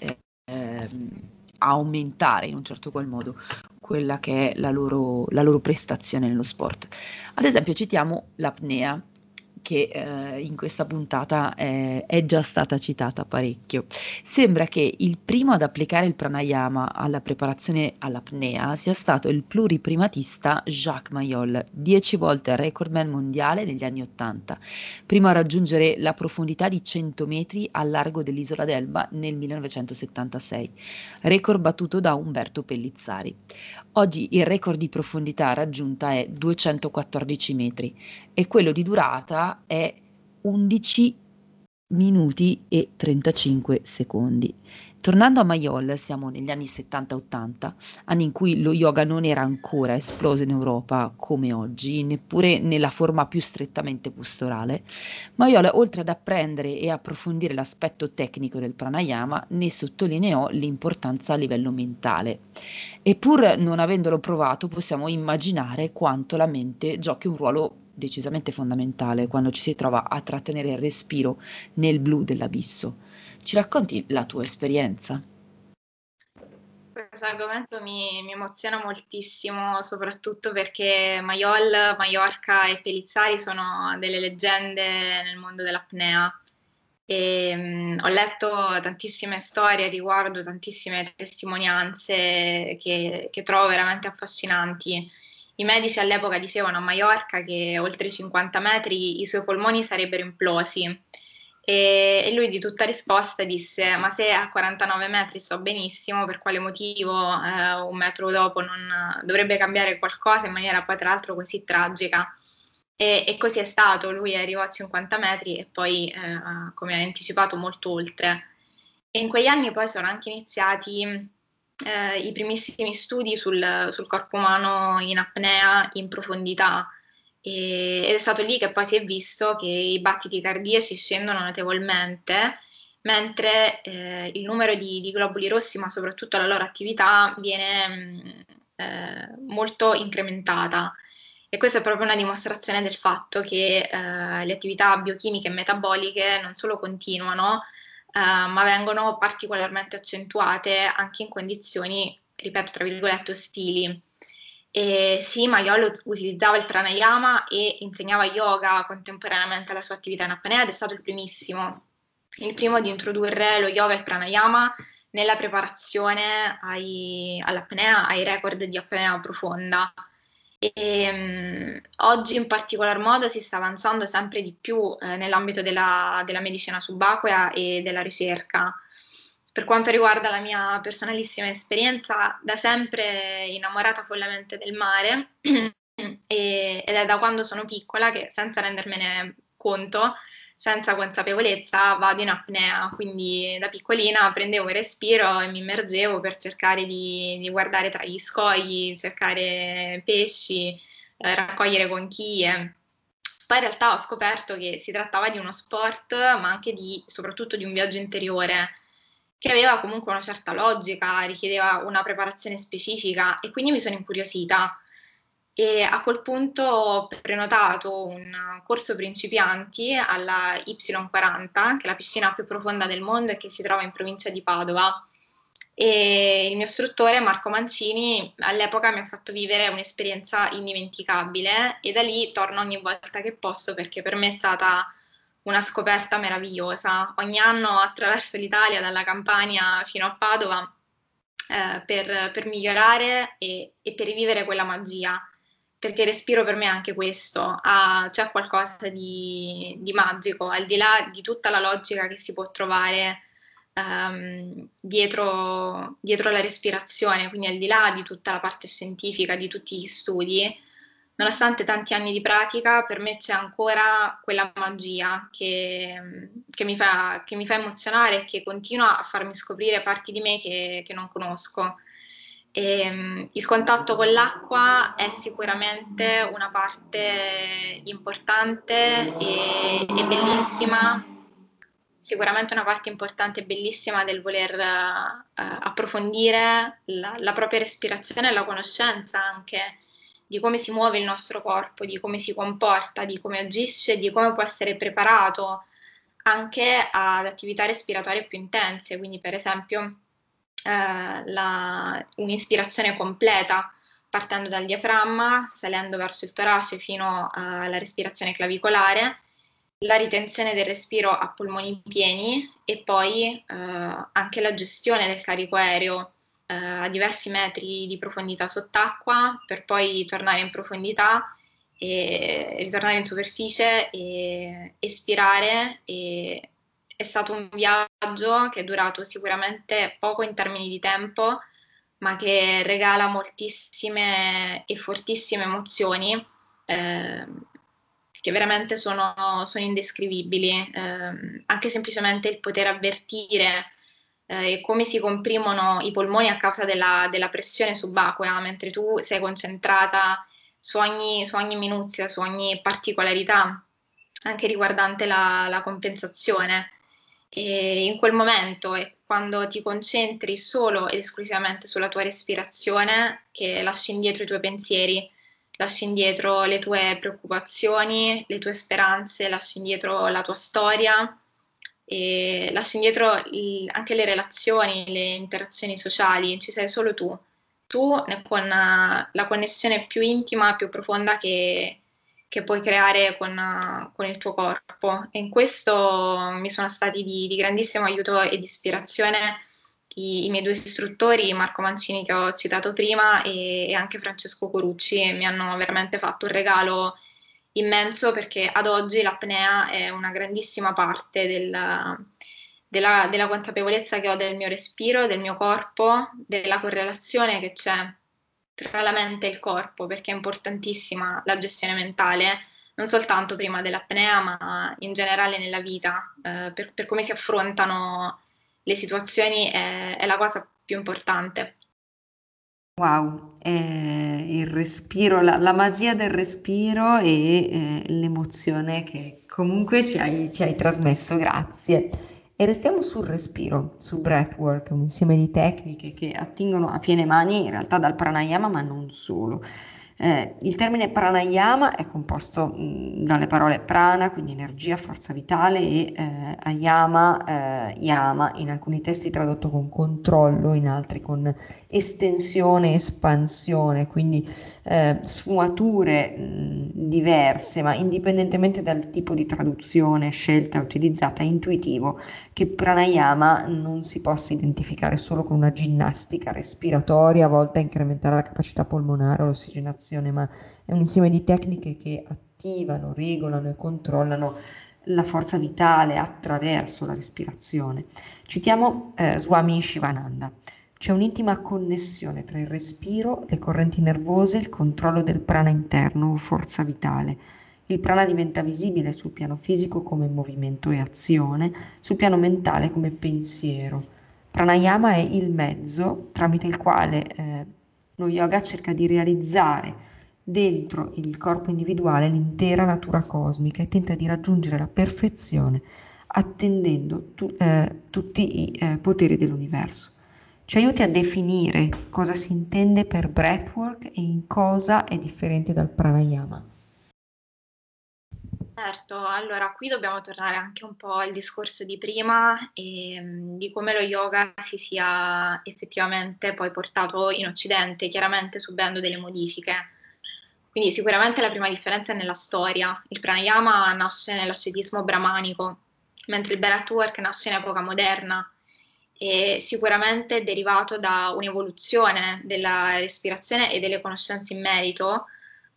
Speaker 2: eh, ehm, aumentare in un certo qual modo quella che è la loro, la loro prestazione nello sport. Ad esempio citiamo l'apnea, che eh, in questa puntata è, è, già stata citata parecchio. Sembra che il primo ad applicare il pranayama alla preparazione all'apnea sia stato il pluriprimatista Jacques Mayol, dieci volte recordman mondiale negli anni Ottanta, primo a raggiungere la profondità di 100 metri al largo dell'isola d'Elba nel 1976, record battuto da Umberto Pellizzari. Oggi il record di profondità raggiunta è 214 metri e quello di durata è 11 minuti e 35 secondi. Tornando a Mayol, siamo negli anni 70-80, anni in cui lo yoga non era ancora esploso in Europa come oggi, neppure nella forma più strettamente posturale. Mayol, oltre ad apprendere e approfondire l'aspetto tecnico del pranayama, ne sottolineò l'importanza a livello mentale. E pur non avendolo provato, possiamo immaginare quanto la mente giochi un ruolo decisamente fondamentale quando ci si trova a trattenere il respiro nel blu dell'abisso. Ci racconti la tua esperienza?
Speaker 3: Questo argomento mi, mi, emoziona moltissimo, soprattutto perché Maiol, Maiorca e Pelizzari sono delle leggende nel mondo dell'apnea. E, um, ho letto tantissime storie riguardo, tantissime testimonianze che, che trovo veramente affascinanti I medici all'epoca dicevano a Maiorca che oltre i 50 metri i suoi polmoni sarebbero implosi. E, lui di tutta risposta disse: Ma se a 49 metri sto benissimo, per quale motivo eh, un metro dopo non dovrebbe cambiare qualcosa in maniera poi tra l'altro così tragica? E, e così è stato, lui arrivò a 50 metri e poi, eh, come ha anticipato, molto oltre. E in quegli anni poi sono anche iniziati eh, i primissimi studi sul, sul, corpo umano in apnea in profondità. E, ed è stato lì che poi si è visto che i battiti cardiaci scendono notevolmente mentre eh, il numero di, di, globuli rossi ma soprattutto la loro attività viene mh, eh, molto incrementata. E questa è proprio una dimostrazione del fatto che eh, le attività biochimiche e metaboliche non solo continuano uh, ma vengono particolarmente accentuate anche in condizioni, ripeto, tra virgolette, ostili. E sì, Maiolo utilizzava il pranayama e insegnava yoga contemporaneamente alla sua attività in apnea ed è stato il primissimo, il primo ad introdurre lo yoga e il pranayama nella preparazione ai, all'apnea, ai record di apnea profonda. E, um, oggi in particolar modo si sta avanzando sempre di più eh, nell'ambito della, della, medicina subacquea e della ricerca. Per quanto riguarda la mia personalissima esperienza, da sempre innamorata follemente del mare e, ed è da quando sono piccola che senza rendermene conto senza consapevolezza vado in apnea, quindi da piccolina prendevo il respiro e mi immergevo per cercare di, di guardare tra gli scogli, cercare pesci, eh, raccogliere conchiglie. Poi in realtà ho scoperto che si trattava di uno sport, ma anche di, soprattutto di un viaggio interiore, che aveva comunque una certa logica, richiedeva una preparazione specifica e quindi mi sono incuriosita e a quel punto ho prenotato un corso principianti alla Y40, che è la piscina più profonda del mondo e che si trova in provincia di Padova. E il mio istruttore Marco Mancini all'epoca mi ha fatto vivere un'esperienza indimenticabile e da lì torno ogni volta che posso perché per me è stata una scoperta meravigliosa. Ogni anno attraverso l'Italia, dalla Campania fino a Padova, eh, per, per, migliorare e, e per rivivere quella magia perché respiro per me è anche questo, ah, c'è qualcosa di, di, magico, al di là di tutta la logica che si può trovare um, dietro, dietro la respirazione, quindi al di là di tutta la parte scientifica, di tutti gli studi, nonostante tanti anni di pratica, per me c'è ancora quella magia che, che, mi, fa, che mi, fa, emozionare e che continua a farmi scoprire parti di me che, che non conosco. E, ehm, il contatto con l'acqua è sicuramente una parte importante e, e, bellissima, sicuramente una parte importante e bellissima del voler uh, approfondire la, la, propria respirazione e la conoscenza anche di come si muove il nostro corpo, di come si comporta, di come agisce, di come può essere preparato anche ad attività respiratorie più intense, quindi per esempio eh, la, un'ispirazione completa partendo dal diaframma, salendo verso il torace fino alla respirazione clavicolare, la ritenzione del respiro a polmoni pieni e poi eh, anche la gestione del carico aereo eh, a diversi metri di profondità sott'acqua per poi tornare in profondità e ritornare in superficie e espirare e è stato un viaggio che è durato sicuramente poco in termini di tempo, ma che regala moltissime e fortissime emozioni eh, che veramente sono, sono indescrivibili. Eh, anche semplicemente il poter avvertire eh, come si comprimono i polmoni a causa della, della, pressione subacquea, mentre tu sei concentrata su ogni, su ogni minuzia, su ogni particolarità, anche riguardante la, la compensazione. E in quel momento è quando ti concentri solo ed esclusivamente sulla tua respirazione che lasci indietro i tuoi pensieri, lasci indietro le tue preoccupazioni, le tue speranze, lasci indietro la tua storia e lasci indietro il, anche le relazioni, le interazioni sociali, ci sei solo tu, tu con la connessione più intima, più profonda che, che puoi creare con, con, il tuo corpo. E in questo mi sono stati di, di grandissimo aiuto e di ispirazione i, i, miei due istruttori, Marco Mancini che ho citato prima e, e anche Francesco Corucci, mi hanno veramente fatto un regalo immenso perché ad oggi l'apnea è una grandissima parte del, della, della, consapevolezza che ho del mio respiro, del mio corpo, della correlazione che c'è tra la mente e il corpo, perché è importantissima la gestione mentale, non soltanto prima dell'apnea, ma in generale nella vita, eh, per, per, come si affrontano le situazioni è, è la cosa più importante.
Speaker 1: Wow, eh, il respiro, la, la, magia del respiro e eh, l'emozione che comunque ci hai, ci hai, trasmesso, grazie. E restiamo sul respiro, sul breathwork, un insieme di tecniche che attingono a piene mani in realtà dal pranayama, ma non solo. Eh, il termine pranayama è composto mh, dalle parole prana, quindi energia, forza vitale, e eh, ayama, eh, yama, in alcuni testi tradotto con controllo, in altri con estensione, espansione, quindi eh, sfumature mh, diverse, ma indipendentemente dal tipo di traduzione scelta utilizzata, è intuitivo che pranayama non si possa identificare solo con una ginnastica respiratoria volta a incrementare la capacità polmonare o l'ossigenazione, ma è un insieme di tecniche che attivano, regolano e controllano la forza vitale attraverso la respirazione. Citiamo eh, Swami Shivananda. C'è un'intima connessione tra il respiro, le correnti nervose il controllo del prana interno o forza vitale. Il prana diventa visibile sul piano fisico come movimento e azione, sul piano mentale come pensiero. Pranayama è il mezzo tramite il quale eh, lo yoga cerca di realizzare dentro il corpo individuale l'intera natura cosmica e tenta di raggiungere la perfezione attendendo tu, eh, tutti i eh, poteri dell'universo. Ci aiuti a definire cosa si intende per breathwork e in cosa è differente dal pranayama.
Speaker 3: Certo, allora qui dobbiamo tornare anche un po' al discorso di prima e mm, di come lo yoga si sia effettivamente poi portato in Occidente, chiaramente subendo delle modifiche. Quindi sicuramente la prima differenza è nella storia. Il pranayama nasce nell'ascetismo brahmanico, mentre il breathwork nasce in epoca moderna e sicuramente è derivato da un'evoluzione della respirazione e delle conoscenze in merito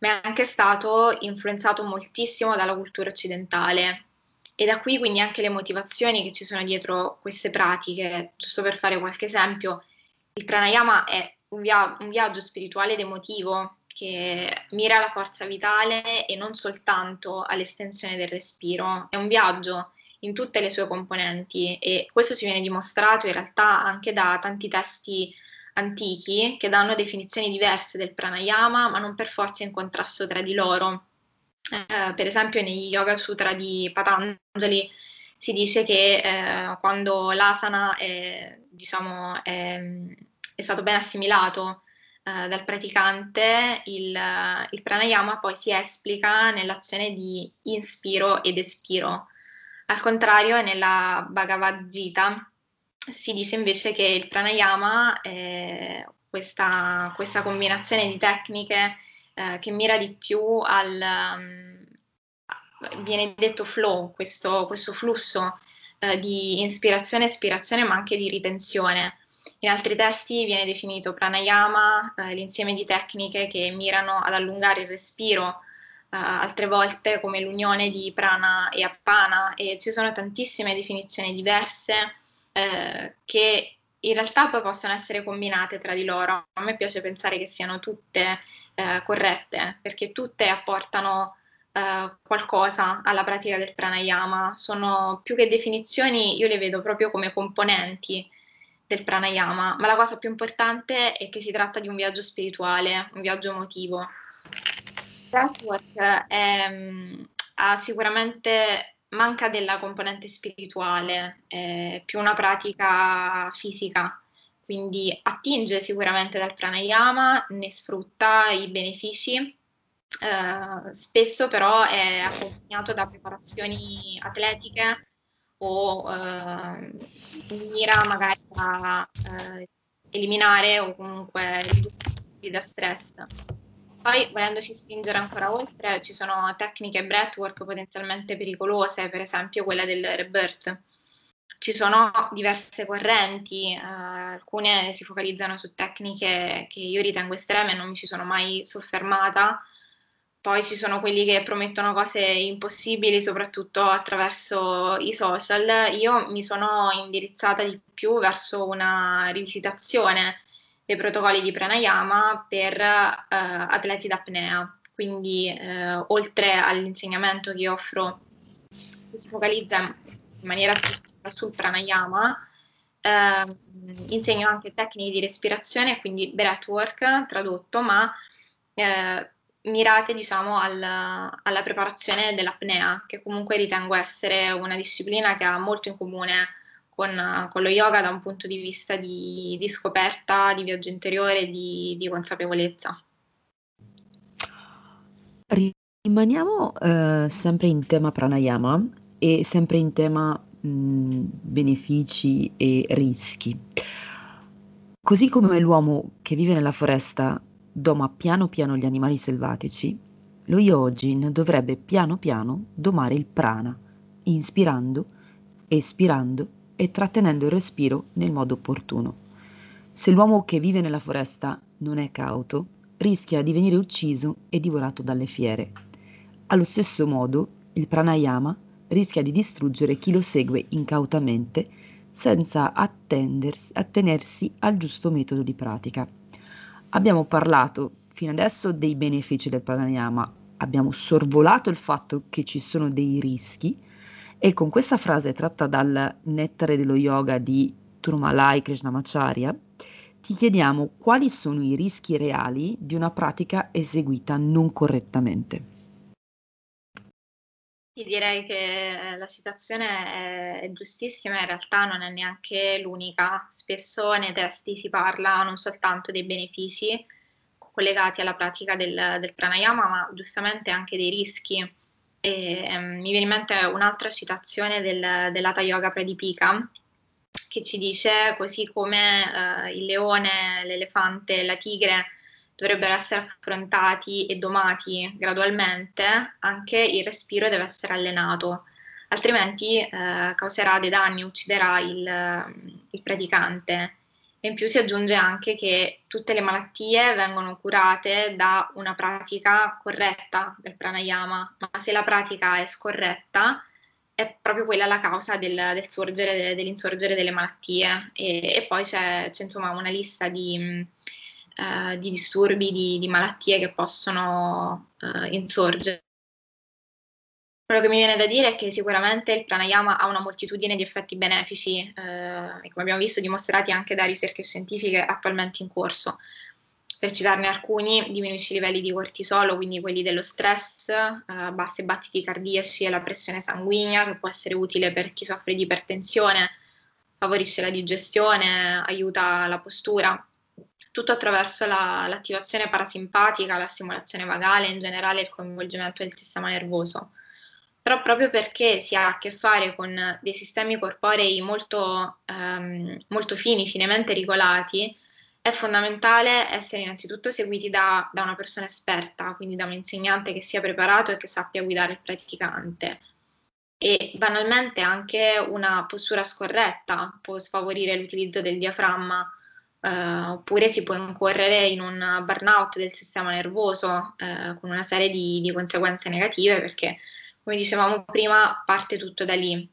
Speaker 3: ma è anche stato influenzato moltissimo dalla cultura occidentale. E da qui quindi anche le motivazioni che ci sono dietro queste pratiche. Giusto per fare qualche esempio, il pranayama è un, via- un viaggio spirituale ed emotivo che mira alla forza vitale e non soltanto all'estensione del respiro. È un viaggio in tutte le sue componenti e questo ci viene dimostrato in realtà anche da tanti testi antichi che danno definizioni diverse del pranayama, ma non per forza in contrasto tra di loro. Eh, per esempio, negli Yoga Sutra di Patanjali si dice che eh, quando l'asana è, diciamo, è, è stato ben assimilato eh, dal praticante, il, il, pranayama poi si esplica nell'azione di inspiro ed espiro. Al contrario, nella Bhagavad Gita si dice invece che il pranayama è questa, questa combinazione di tecniche eh, che mira di più al, um, viene detto flow, questo, questo flusso eh, di ispirazione, espirazione, ma anche di ritenzione. In altri testi viene definito pranayama, eh, l'insieme di tecniche che mirano ad allungare il respiro, altre volte come l'unione di prana e appana e ci sono tantissime definizioni diverse eh, che in realtà poi possono essere combinate tra di loro. A me piace pensare che siano tutte eh, corrette, perché tutte apportano eh, qualcosa alla pratica del pranayama. Sono più che definizioni, io le vedo proprio come componenti del pranayama, ma la cosa più importante è che si tratta di un viaggio spirituale, un viaggio emotivo. Breathwork mm, ha sicuramente manca della componente spirituale, è più una pratica fisica, quindi attinge sicuramente dal pranayama, ne sfrutta i benefici, eh, spesso però è accompagnato da preparazioni atletiche o eh, mira magari a eh, eliminare o comunque ridurre da stress. Poi, volendoci spingere ancora oltre, ci sono tecniche breathwork potenzialmente pericolose, per esempio quella del rebirth, ci sono diverse correnti, eh, alcune si focalizzano su tecniche che io ritengo estreme non mi ci sono mai soffermata, poi ci sono quelli che promettono cose impossibili, soprattutto attraverso i social. Io mi sono indirizzata di più verso una rivisitazione dei protocolli di pranayama per eh, atleti d'apnea. Quindi, eh, oltre all'insegnamento che offro, che si focalizza in maniera sul pranayama, eh, insegno anche tecniche di respirazione, quindi breathwork tradotto, ma eh, mirate diciamo al, alla preparazione dell'apnea, che comunque ritengo essere una disciplina che ha molto in comune con, con lo yoga da un punto di vista di, di scoperta, di viaggio interiore, di, di consapevolezza.
Speaker 2: Rimaniamo eh, sempre in tema pranayama e sempre in tema mh, benefici e rischi. Così come l'uomo che vive nella foresta doma piano piano gli animali selvatici, lo yogin dovrebbe piano piano domare il prana, inspirando, espirando e trattenendo il respiro nel modo opportuno. Se l'uomo che vive nella foresta non è cauto, rischia di venire ucciso e divorato dalle fiere. Allo stesso modo, il pranayama rischia di distruggere chi lo segue incautamente senza attenersi al giusto metodo di pratica. Abbiamo parlato fino adesso dei benefici del pranayama, abbiamo sorvolato il fatto che ci sono dei rischi e con questa frase tratta dal Nettare dello Yoga di Turmalai Krishnamacharya ti chiediamo quali sono i rischi reali di una pratica eseguita non correttamente.
Speaker 3: Sì, direi che la citazione è, è giustissima, in realtà non è neanche l'unica. Spesso nei testi si parla non soltanto dei benefici collegati alla pratica del, del pranayama, ma giustamente anche dei rischi. E, um, mi viene in mente un'altra citazione del, dell'Ata Yoga Pradipika che ci dice così come uh, il leone, l'elefante, la tigre dovrebbero essere affrontati e domati gradualmente, anche il respiro deve essere allenato, altrimenti eh, causerà dei danni, ucciderà il, il praticante. E in più si aggiunge anche che tutte le malattie vengono curate da una pratica corretta del pranayama, ma se la pratica è scorretta è proprio quella la causa del, del sorgere, dell'insorgere delle malattie. E, e poi c'è, c'è, insomma una lista di, eh, di disturbi, di, di, malattie che possono eh, insorgere. Quello che mi viene da dire è che sicuramente il pranayama ha una moltitudine di effetti benefici eh, e come abbiamo visto dimostrati anche da ricerche scientifiche attualmente in corso. Per citarne alcuni, diminuisce i livelli di cortisolo, quindi quelli dello stress, eh, bassi battiti cardiaci e la pressione sanguigna, che può essere utile per chi soffre di ipertensione, favorisce la digestione, aiuta la postura, tutto attraverso la, l'attivazione parasimpatica, la stimolazione vagale, in generale il coinvolgimento del sistema nervoso. Però proprio perché si ha a che fare con dei sistemi corporei molto, ehm, molto fini, finemente regolati, è fondamentale essere innanzitutto seguiti da, da, una persona esperta, quindi da un insegnante che sia preparato e che sappia guidare il praticante. E banalmente anche una postura scorretta può sfavorire l'utilizzo del diaframma Uh, oppure si può incorrere in un burnout del sistema nervoso uh, con una serie di, di, conseguenze negative perché, come dicevamo prima, parte tutto da lì.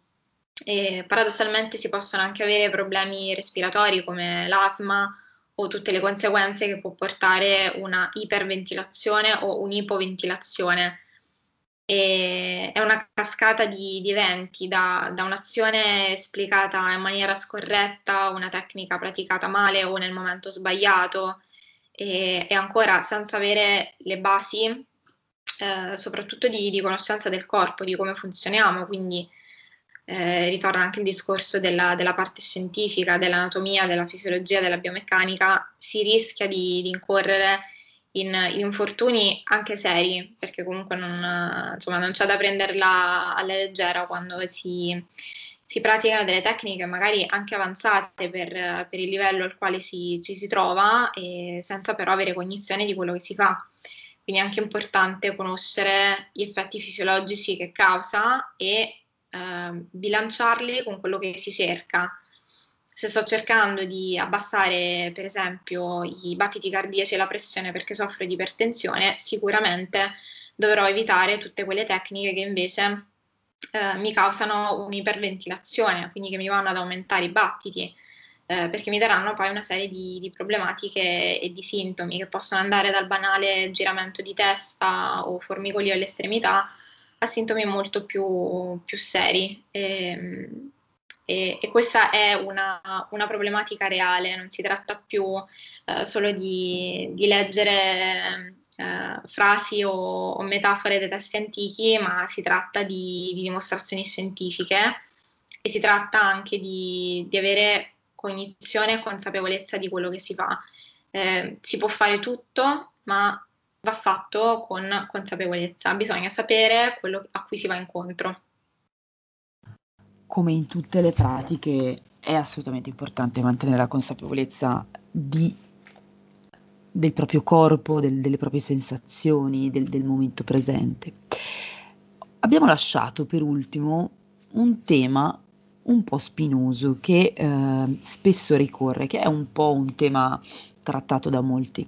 Speaker 3: E paradossalmente si possono anche avere problemi respiratori come l'asma o tutte le conseguenze che può portare una iperventilazione o un'ipoventilazione e è una cascata di, di eventi, da, da, un'azione esplicata in maniera scorretta, una tecnica praticata male o nel momento sbagliato e, e ancora senza avere le basi, eh, soprattutto di, di, conoscenza del corpo, di come funzioniamo, quindi eh, ritorna anche il discorso della, della, parte scientifica, dell'anatomia, della fisiologia, della biomeccanica, si rischia di, di incorrere in, in, infortuni anche seri, perché comunque non, insomma, non c'è da prenderla alla leggera quando si, si praticano delle tecniche magari anche avanzate per, per il livello al quale si, ci si trova, senza però avere cognizione di quello che si fa. Quindi è anche importante conoscere gli effetti fisiologici che causa e eh, bilanciarli con quello che si cerca. Se sto cercando di abbassare, per esempio, i battiti cardiaci e la pressione perché soffro di ipertensione, sicuramente dovrò evitare tutte quelle tecniche che invece eh, mi causano un'iperventilazione, quindi che mi vanno ad aumentare i battiti eh, perché mi daranno poi una serie di, di, problematiche e di sintomi che possono andare dal banale giramento di testa o formigolio all'estremità a sintomi molto più, più seri. E, ehm, e, e, questa è una, una, problematica reale, non si tratta più eh, solo di, di leggere eh, frasi o, o, metafore dei testi antichi, ma si tratta di, di, dimostrazioni scientifiche e si tratta anche di, di avere cognizione e consapevolezza di quello che si fa. Eh, si può fare tutto, ma va fatto con consapevolezza, bisogna sapere quello a cui si va incontro.
Speaker 2: Come in tutte le pratiche è assolutamente importante mantenere la consapevolezza di, del proprio corpo, del, delle proprie sensazioni, del, del momento presente. Abbiamo lasciato per ultimo un tema un po' spinoso che eh, spesso ricorre, che è un po' un tema trattato da molti.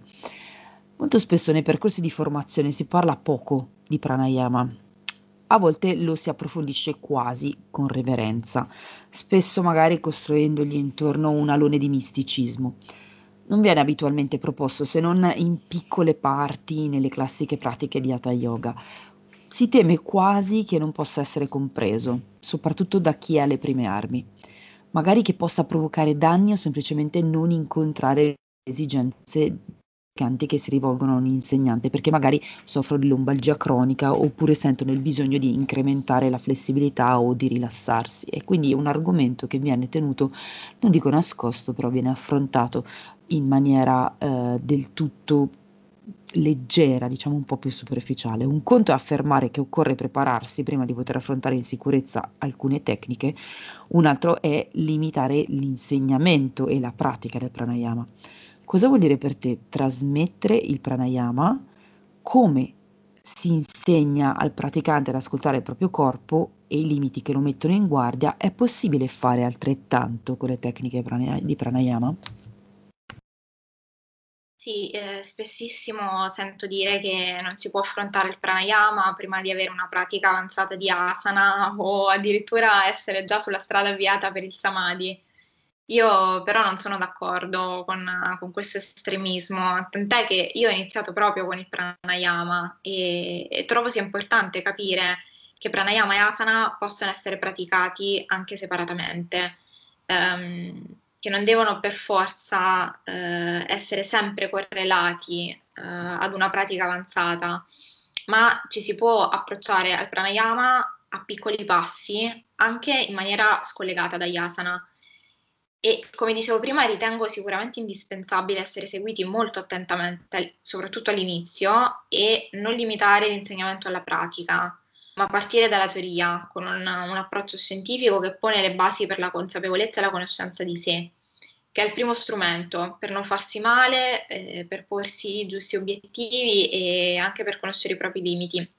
Speaker 2: Molto spesso nei percorsi di formazione si parla poco di pranayama, a volte lo si approfondisce quasi con reverenza, spesso magari costruendogli intorno un alone di misticismo. Non viene abitualmente proposto se non in piccole parti nelle classiche pratiche di Hatha Yoga, si teme quasi che non possa essere compreso, soprattutto da chi ha le prime armi. Magari che possa provocare danni o semplicemente non incontrare le esigenze che si rivolgono a un insegnante perché magari soffrono di lombalgia cronica oppure sentono il bisogno di incrementare la flessibilità o di rilassarsi e quindi è un argomento che viene tenuto, non dico nascosto, però viene affrontato in maniera eh, del tutto leggera, diciamo un po' più superficiale. Un conto è affermare che occorre prepararsi prima di poter affrontare in sicurezza alcune tecniche, un altro è limitare l'insegnamento e la pratica del pranayama. Cosa vuol dire per te trasmettere il pranayama? Come si insegna al praticante ad ascoltare il proprio corpo e i limiti che lo mettono in guardia? È possibile fare altrettanto con le tecniche di pranayama?
Speaker 3: Sì, eh, spessissimo sento dire che non si può affrontare il pranayama prima di avere una pratica avanzata di asana o addirittura essere già sulla strada avviata per il samadhi. Io però non sono d'accordo con, con questo estremismo, tant'è che io ho iniziato proprio con il pranayama e, e trovo sia importante capire che pranayama e asana possono essere praticati anche separatamente. Um, che non devono per forza eh, essere sempre correlati eh, ad una pratica avanzata, ma ci si può approcciare al pranayama a piccoli passi, anche in maniera scollegata dagli asana. E come dicevo prima, ritengo sicuramente indispensabile essere seguiti molto attentamente, soprattutto all'inizio, e non limitare l'insegnamento alla pratica, ma partire dalla teoria, con un, un approccio scientifico che pone le basi per la consapevolezza e la conoscenza di sé, che è il primo strumento per non farsi male, eh, per porsi i giusti obiettivi e anche per conoscere i propri limiti.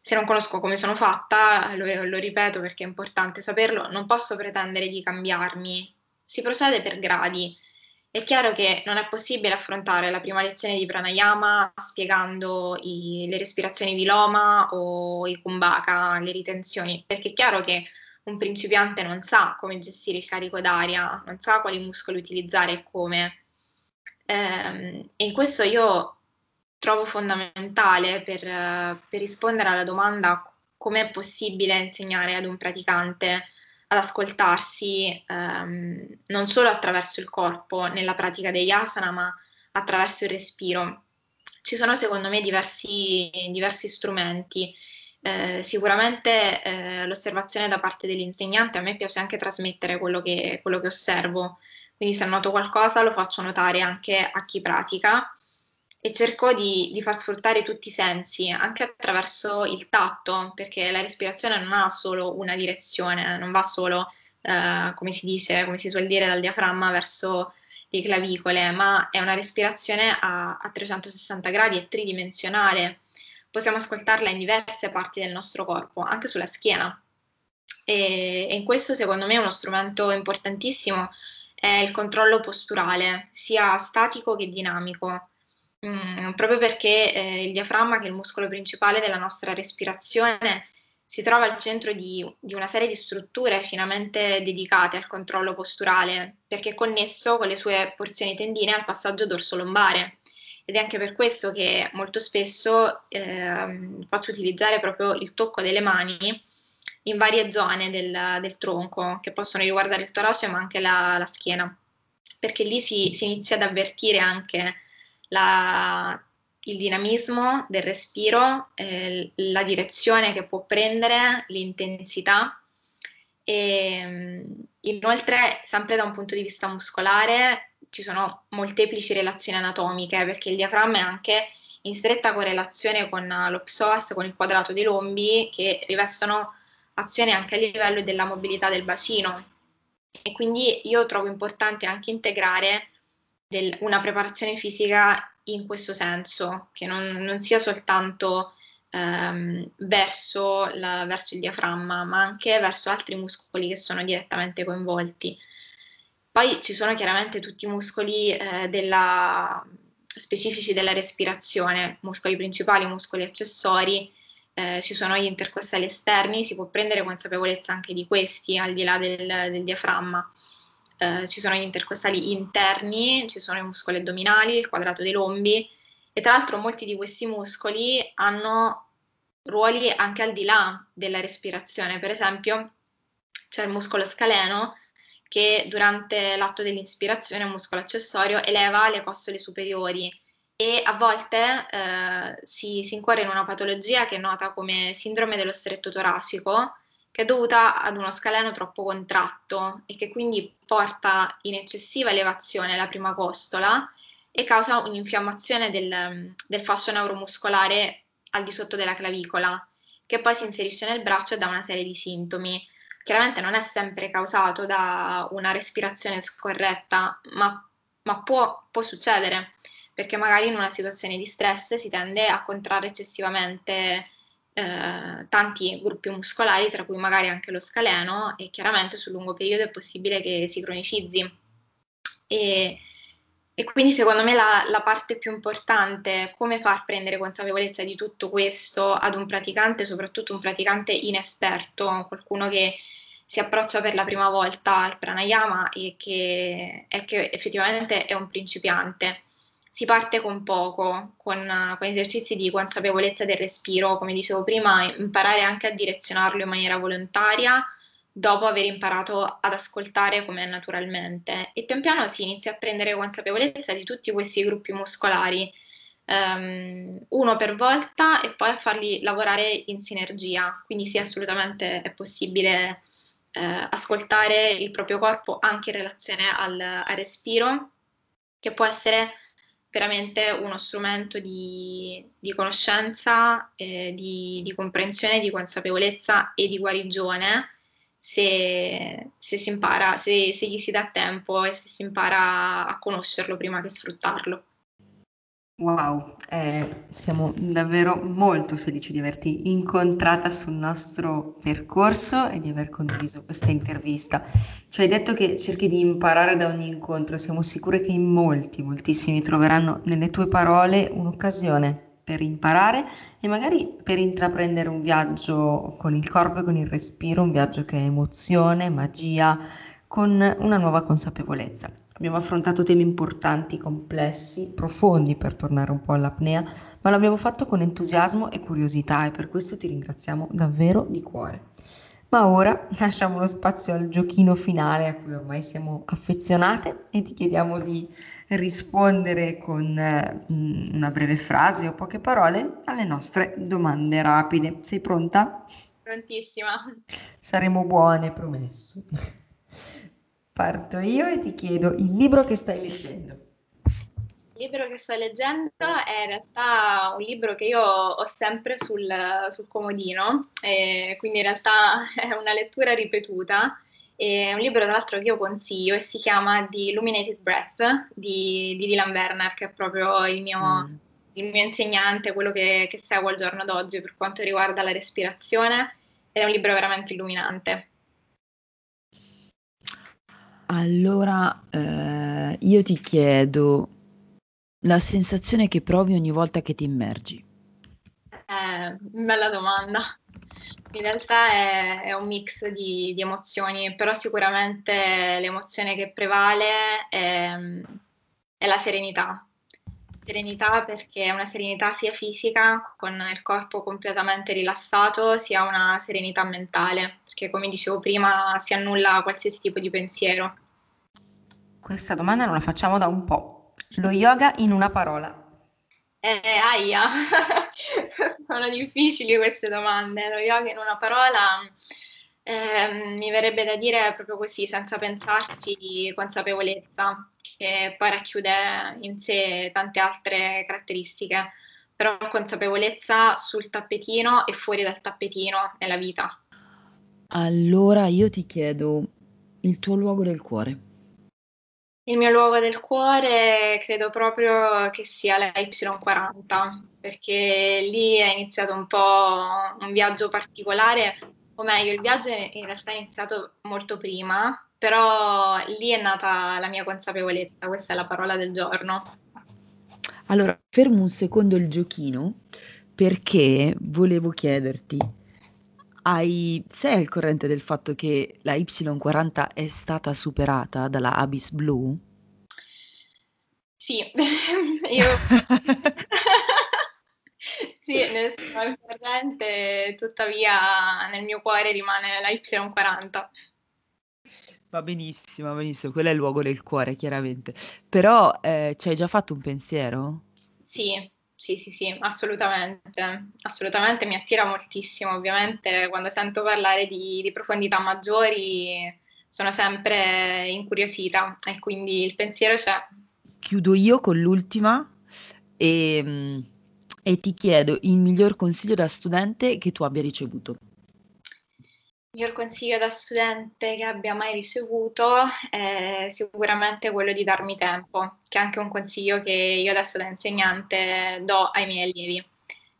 Speaker 3: Se non conosco come sono fatta, lo, lo ripeto perché è importante saperlo, non posso pretendere di cambiarmi. Si procede per gradi è chiaro che non è possibile affrontare la prima lezione di pranayama spiegando i, le respirazioni viloma o i kumbhaka, le ritenzioni, perché è chiaro che un principiante non sa come gestire il carico d'aria, non sa quali muscoli utilizzare e come. Eh, e in questo io trovo fondamentale per, per rispondere alla domanda come è possibile insegnare ad un praticante ad ascoltarsi ehm, non solo attraverso il corpo nella pratica degli asana, ma attraverso il respiro. Ci sono secondo me diversi, diversi strumenti. Eh, sicuramente eh, l'osservazione da parte dell'insegnante a me piace anche trasmettere quello che, quello che osservo, quindi se noto qualcosa lo faccio notare anche a chi pratica e cerco di, di, far sfruttare tutti i sensi, anche attraverso il tatto, perché la respirazione non ha solo una direzione, non va solo, eh, come si dice, come si suol dire, dal diaframma verso le clavicole, ma è una respirazione a, a 360 gradi, è tridimensionale. Possiamo ascoltarla in diverse parti del nostro corpo, anche sulla schiena. e, e in questo secondo me uno strumento importantissimo è il controllo posturale, sia statico che dinamico. Mm, proprio perché eh, il diaframma, che è il muscolo principale della nostra respirazione, si trova al centro di, di, una serie di strutture finamente dedicate al controllo posturale, perché è connesso con le sue porzioni tendine al passaggio dorso-lombare. Ed è anche per questo che molto spesso eh, faccio utilizzare proprio il tocco delle mani in varie zone del, del tronco, che possono riguardare il torace ma anche la, la schiena, perché lì si, si, inizia ad avvertire anche la, il dinamismo del respiro, eh, la direzione che può prendere, l'intensità. E, mm, inoltre, sempre da un punto di vista muscolare, ci sono molteplici relazioni anatomiche perché il diaframma è anche in stretta correlazione con lo psoas, con il quadrato dei lombi, che rivestono azione anche a livello della mobilità del bacino. E quindi io trovo importante anche integrare del, una preparazione fisica in questo senso, che non, non sia soltanto ehm, verso, la, verso, il diaframma, ma anche verso altri muscoli che sono direttamente coinvolti. Poi ci sono chiaramente tutti i muscoli eh, della, specifici della respirazione, muscoli principali, muscoli accessori, eh, ci sono gli intercostali esterni, si può prendere consapevolezza anche di questi al di là del, del diaframma eh, ci sono gli intercostali interni, ci sono i muscoli addominali, il quadrato dei lombi e tra l'altro molti di questi muscoli hanno ruoli anche al di là della respirazione. Per esempio c'è il muscolo scaleno che durante l'atto dell'inspirazione, un muscolo accessorio, eleva le costole superiori e a volte eh, si, si incorre in una patologia che è nota come sindrome dello stretto toracico, che è dovuta ad uno scaleno troppo contratto e che quindi porta in eccessiva elevazione la prima costola e causa un'infiammazione del, del fascio neuromuscolare al di sotto della clavicola, che poi si inserisce nel braccio e dà una serie di sintomi. Chiaramente non è sempre causato da una respirazione scorretta, ma, ma può, può succedere, perché magari in una situazione di stress si tende a contrarre eccessivamente eh, tanti gruppi muscolari, tra cui magari anche lo scaleno, e chiaramente sul lungo periodo è possibile che si cronicizzi. E, e quindi secondo me la, la, parte più importante è come far prendere consapevolezza di tutto questo ad un praticante, soprattutto un praticante inesperto, qualcuno che si approccia per la prima volta al pranayama e che, che effettivamente è un principiante si parte con poco, con, con, esercizi di consapevolezza del respiro, come dicevo prima, imparare anche a direzionarlo in maniera volontaria dopo aver imparato ad ascoltare come naturalmente. E pian piano si inizia a prendere consapevolezza di tutti questi gruppi muscolari, um, uno per volta e poi a farli lavorare in sinergia, quindi sì assolutamente è possibile eh, ascoltare il proprio corpo anche in relazione al, al respiro, che può essere veramente uno strumento di, di conoscenza, eh, di, di, comprensione, di consapevolezza e di guarigione se, se si impara, se, se gli si dà tempo e se si impara a conoscerlo prima che sfruttarlo.
Speaker 1: Wow, eh, siamo davvero molto felici di averti incontrata sul nostro percorso e di aver condiviso questa intervista. Ci hai detto che cerchi di imparare da ogni incontro, siamo sicure che in molti, moltissimi troveranno nelle tue parole un'occasione per imparare e magari per intraprendere un viaggio con il corpo e con il respiro, un viaggio che è emozione, magia, con una nuova consapevolezza. Abbiamo affrontato temi importanti, complessi, profondi per tornare un po' all'apnea, ma l'abbiamo fatto con entusiasmo e curiosità e per questo ti ringraziamo davvero di cuore. Ma ora lasciamo lo spazio al giochino finale a cui ormai siamo affezionate e ti chiediamo di rispondere con eh, una breve frase o poche parole alle nostre domande rapide. Sei pronta?
Speaker 3: Prontissima.
Speaker 1: Saremo buone, promesso. Parto io e ti chiedo il libro che stai leggendo.
Speaker 3: Il libro che sto leggendo è in realtà un libro che io ho sempre sul, sul comodino, quindi in realtà è una lettura ripetuta. È un libro tra l'altro che io consiglio e si chiama The Illuminated Breath di, di Dylan Werner, che è proprio il mio, mm. il mio insegnante, quello che, che seguo al giorno d'oggi per quanto riguarda la respirazione, ed è un libro veramente illuminante.
Speaker 2: Allora, eh, io ti chiedo la sensazione che provi ogni volta che ti immergi.
Speaker 3: Eh, bella domanda. In realtà è, è un mix di, di, emozioni, però sicuramente l'emozione che prevale è, è la serenità. Serenità perché è una serenità sia fisica, con il corpo completamente rilassato, sia una serenità mentale, perché come dicevo prima si annulla qualsiasi tipo di pensiero.
Speaker 1: Questa domanda non la facciamo da un po'. Lo yoga in una parola.
Speaker 3: Eh, aia, sono difficili queste domande. Lo yoga in una parola eh, mi verrebbe da dire proprio così, senza pensarci, consapevolezza, che poi racchiude in sé tante altre caratteristiche, però consapevolezza sul tappetino e fuori dal tappetino nella vita.
Speaker 2: Allora io ti chiedo il tuo luogo del cuore.
Speaker 3: Il mio luogo del cuore credo proprio che sia la Y40, perché lì è iniziato un po' un viaggio particolare, o meglio, il viaggio in realtà è iniziato molto prima, però lì è nata la mia consapevolezza, questa è la parola del giorno.
Speaker 2: Allora, fermo un secondo il giochino perché volevo chiederti, hai, sei al corrente del fatto che la Y40 è stata superata dalla Abyss Blue?
Speaker 3: Sì, io sì, ne sono al corrente, tuttavia nel mio cuore rimane la Y40.
Speaker 2: Va benissimo, va benissimo, quello è il luogo del cuore, chiaramente. Però eh, ci hai già fatto un pensiero?
Speaker 3: Sì, sì, sì, sì, assolutamente, assolutamente mi attira moltissimo. Ovviamente quando sento parlare di, di profondità maggiori sono sempre incuriosita e quindi il pensiero c'è.
Speaker 2: Chiudo io con l'ultima e, e ti chiedo il miglior consiglio da studente che tu abbia ricevuto
Speaker 3: miglior consiglio da studente che abbia mai ricevuto è sicuramente quello di darmi tempo, che è anche un consiglio che io adesso da insegnante do ai miei allievi,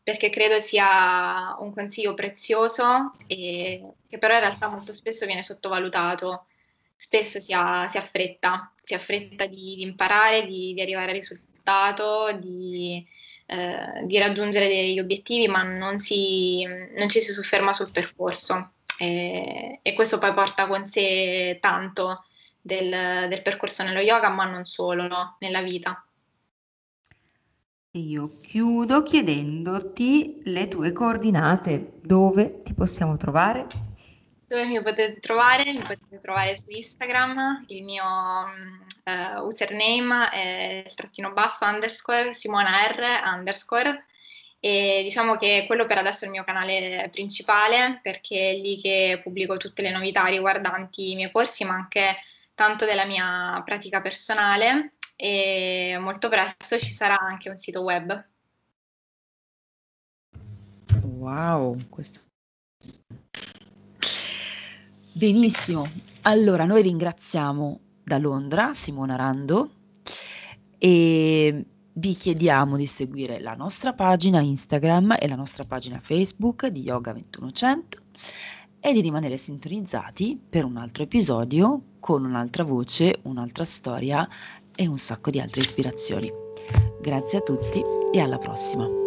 Speaker 3: perché credo sia un consiglio prezioso e che però in realtà molto spesso viene sottovalutato. Spesso si ha, si ha fretta, si ha fretta di, di imparare, di, di, arrivare al risultato, di, eh, di raggiungere degli obiettivi, ma non, si, non ci si sofferma sul percorso e, e questo poi porta con sé tanto del, del, percorso nello yoga, ma non solo, no? nella vita.
Speaker 1: Io chiudo chiedendoti le tue coordinate, dove ti possiamo trovare?
Speaker 3: Dove mi potete trovare? Mi potete trovare su Instagram, il mio uh, username è il trattino basso underscore Simona R underscore e diciamo che quello per adesso è il mio canale principale perché è lì che pubblico tutte le novità riguardanti i miei corsi ma anche tanto della mia pratica personale. E molto presto ci sarà anche un sito web.
Speaker 2: Wow, questo... Benissimo, allora noi ringraziamo da Londra Simona Rando e vi chiediamo di seguire la nostra pagina Instagram e la nostra pagina Facebook di Yoga 2100 e di rimanere sintonizzati per un altro episodio con un'altra voce, un'altra storia e un sacco di altre ispirazioni. Grazie a tutti e alla prossima.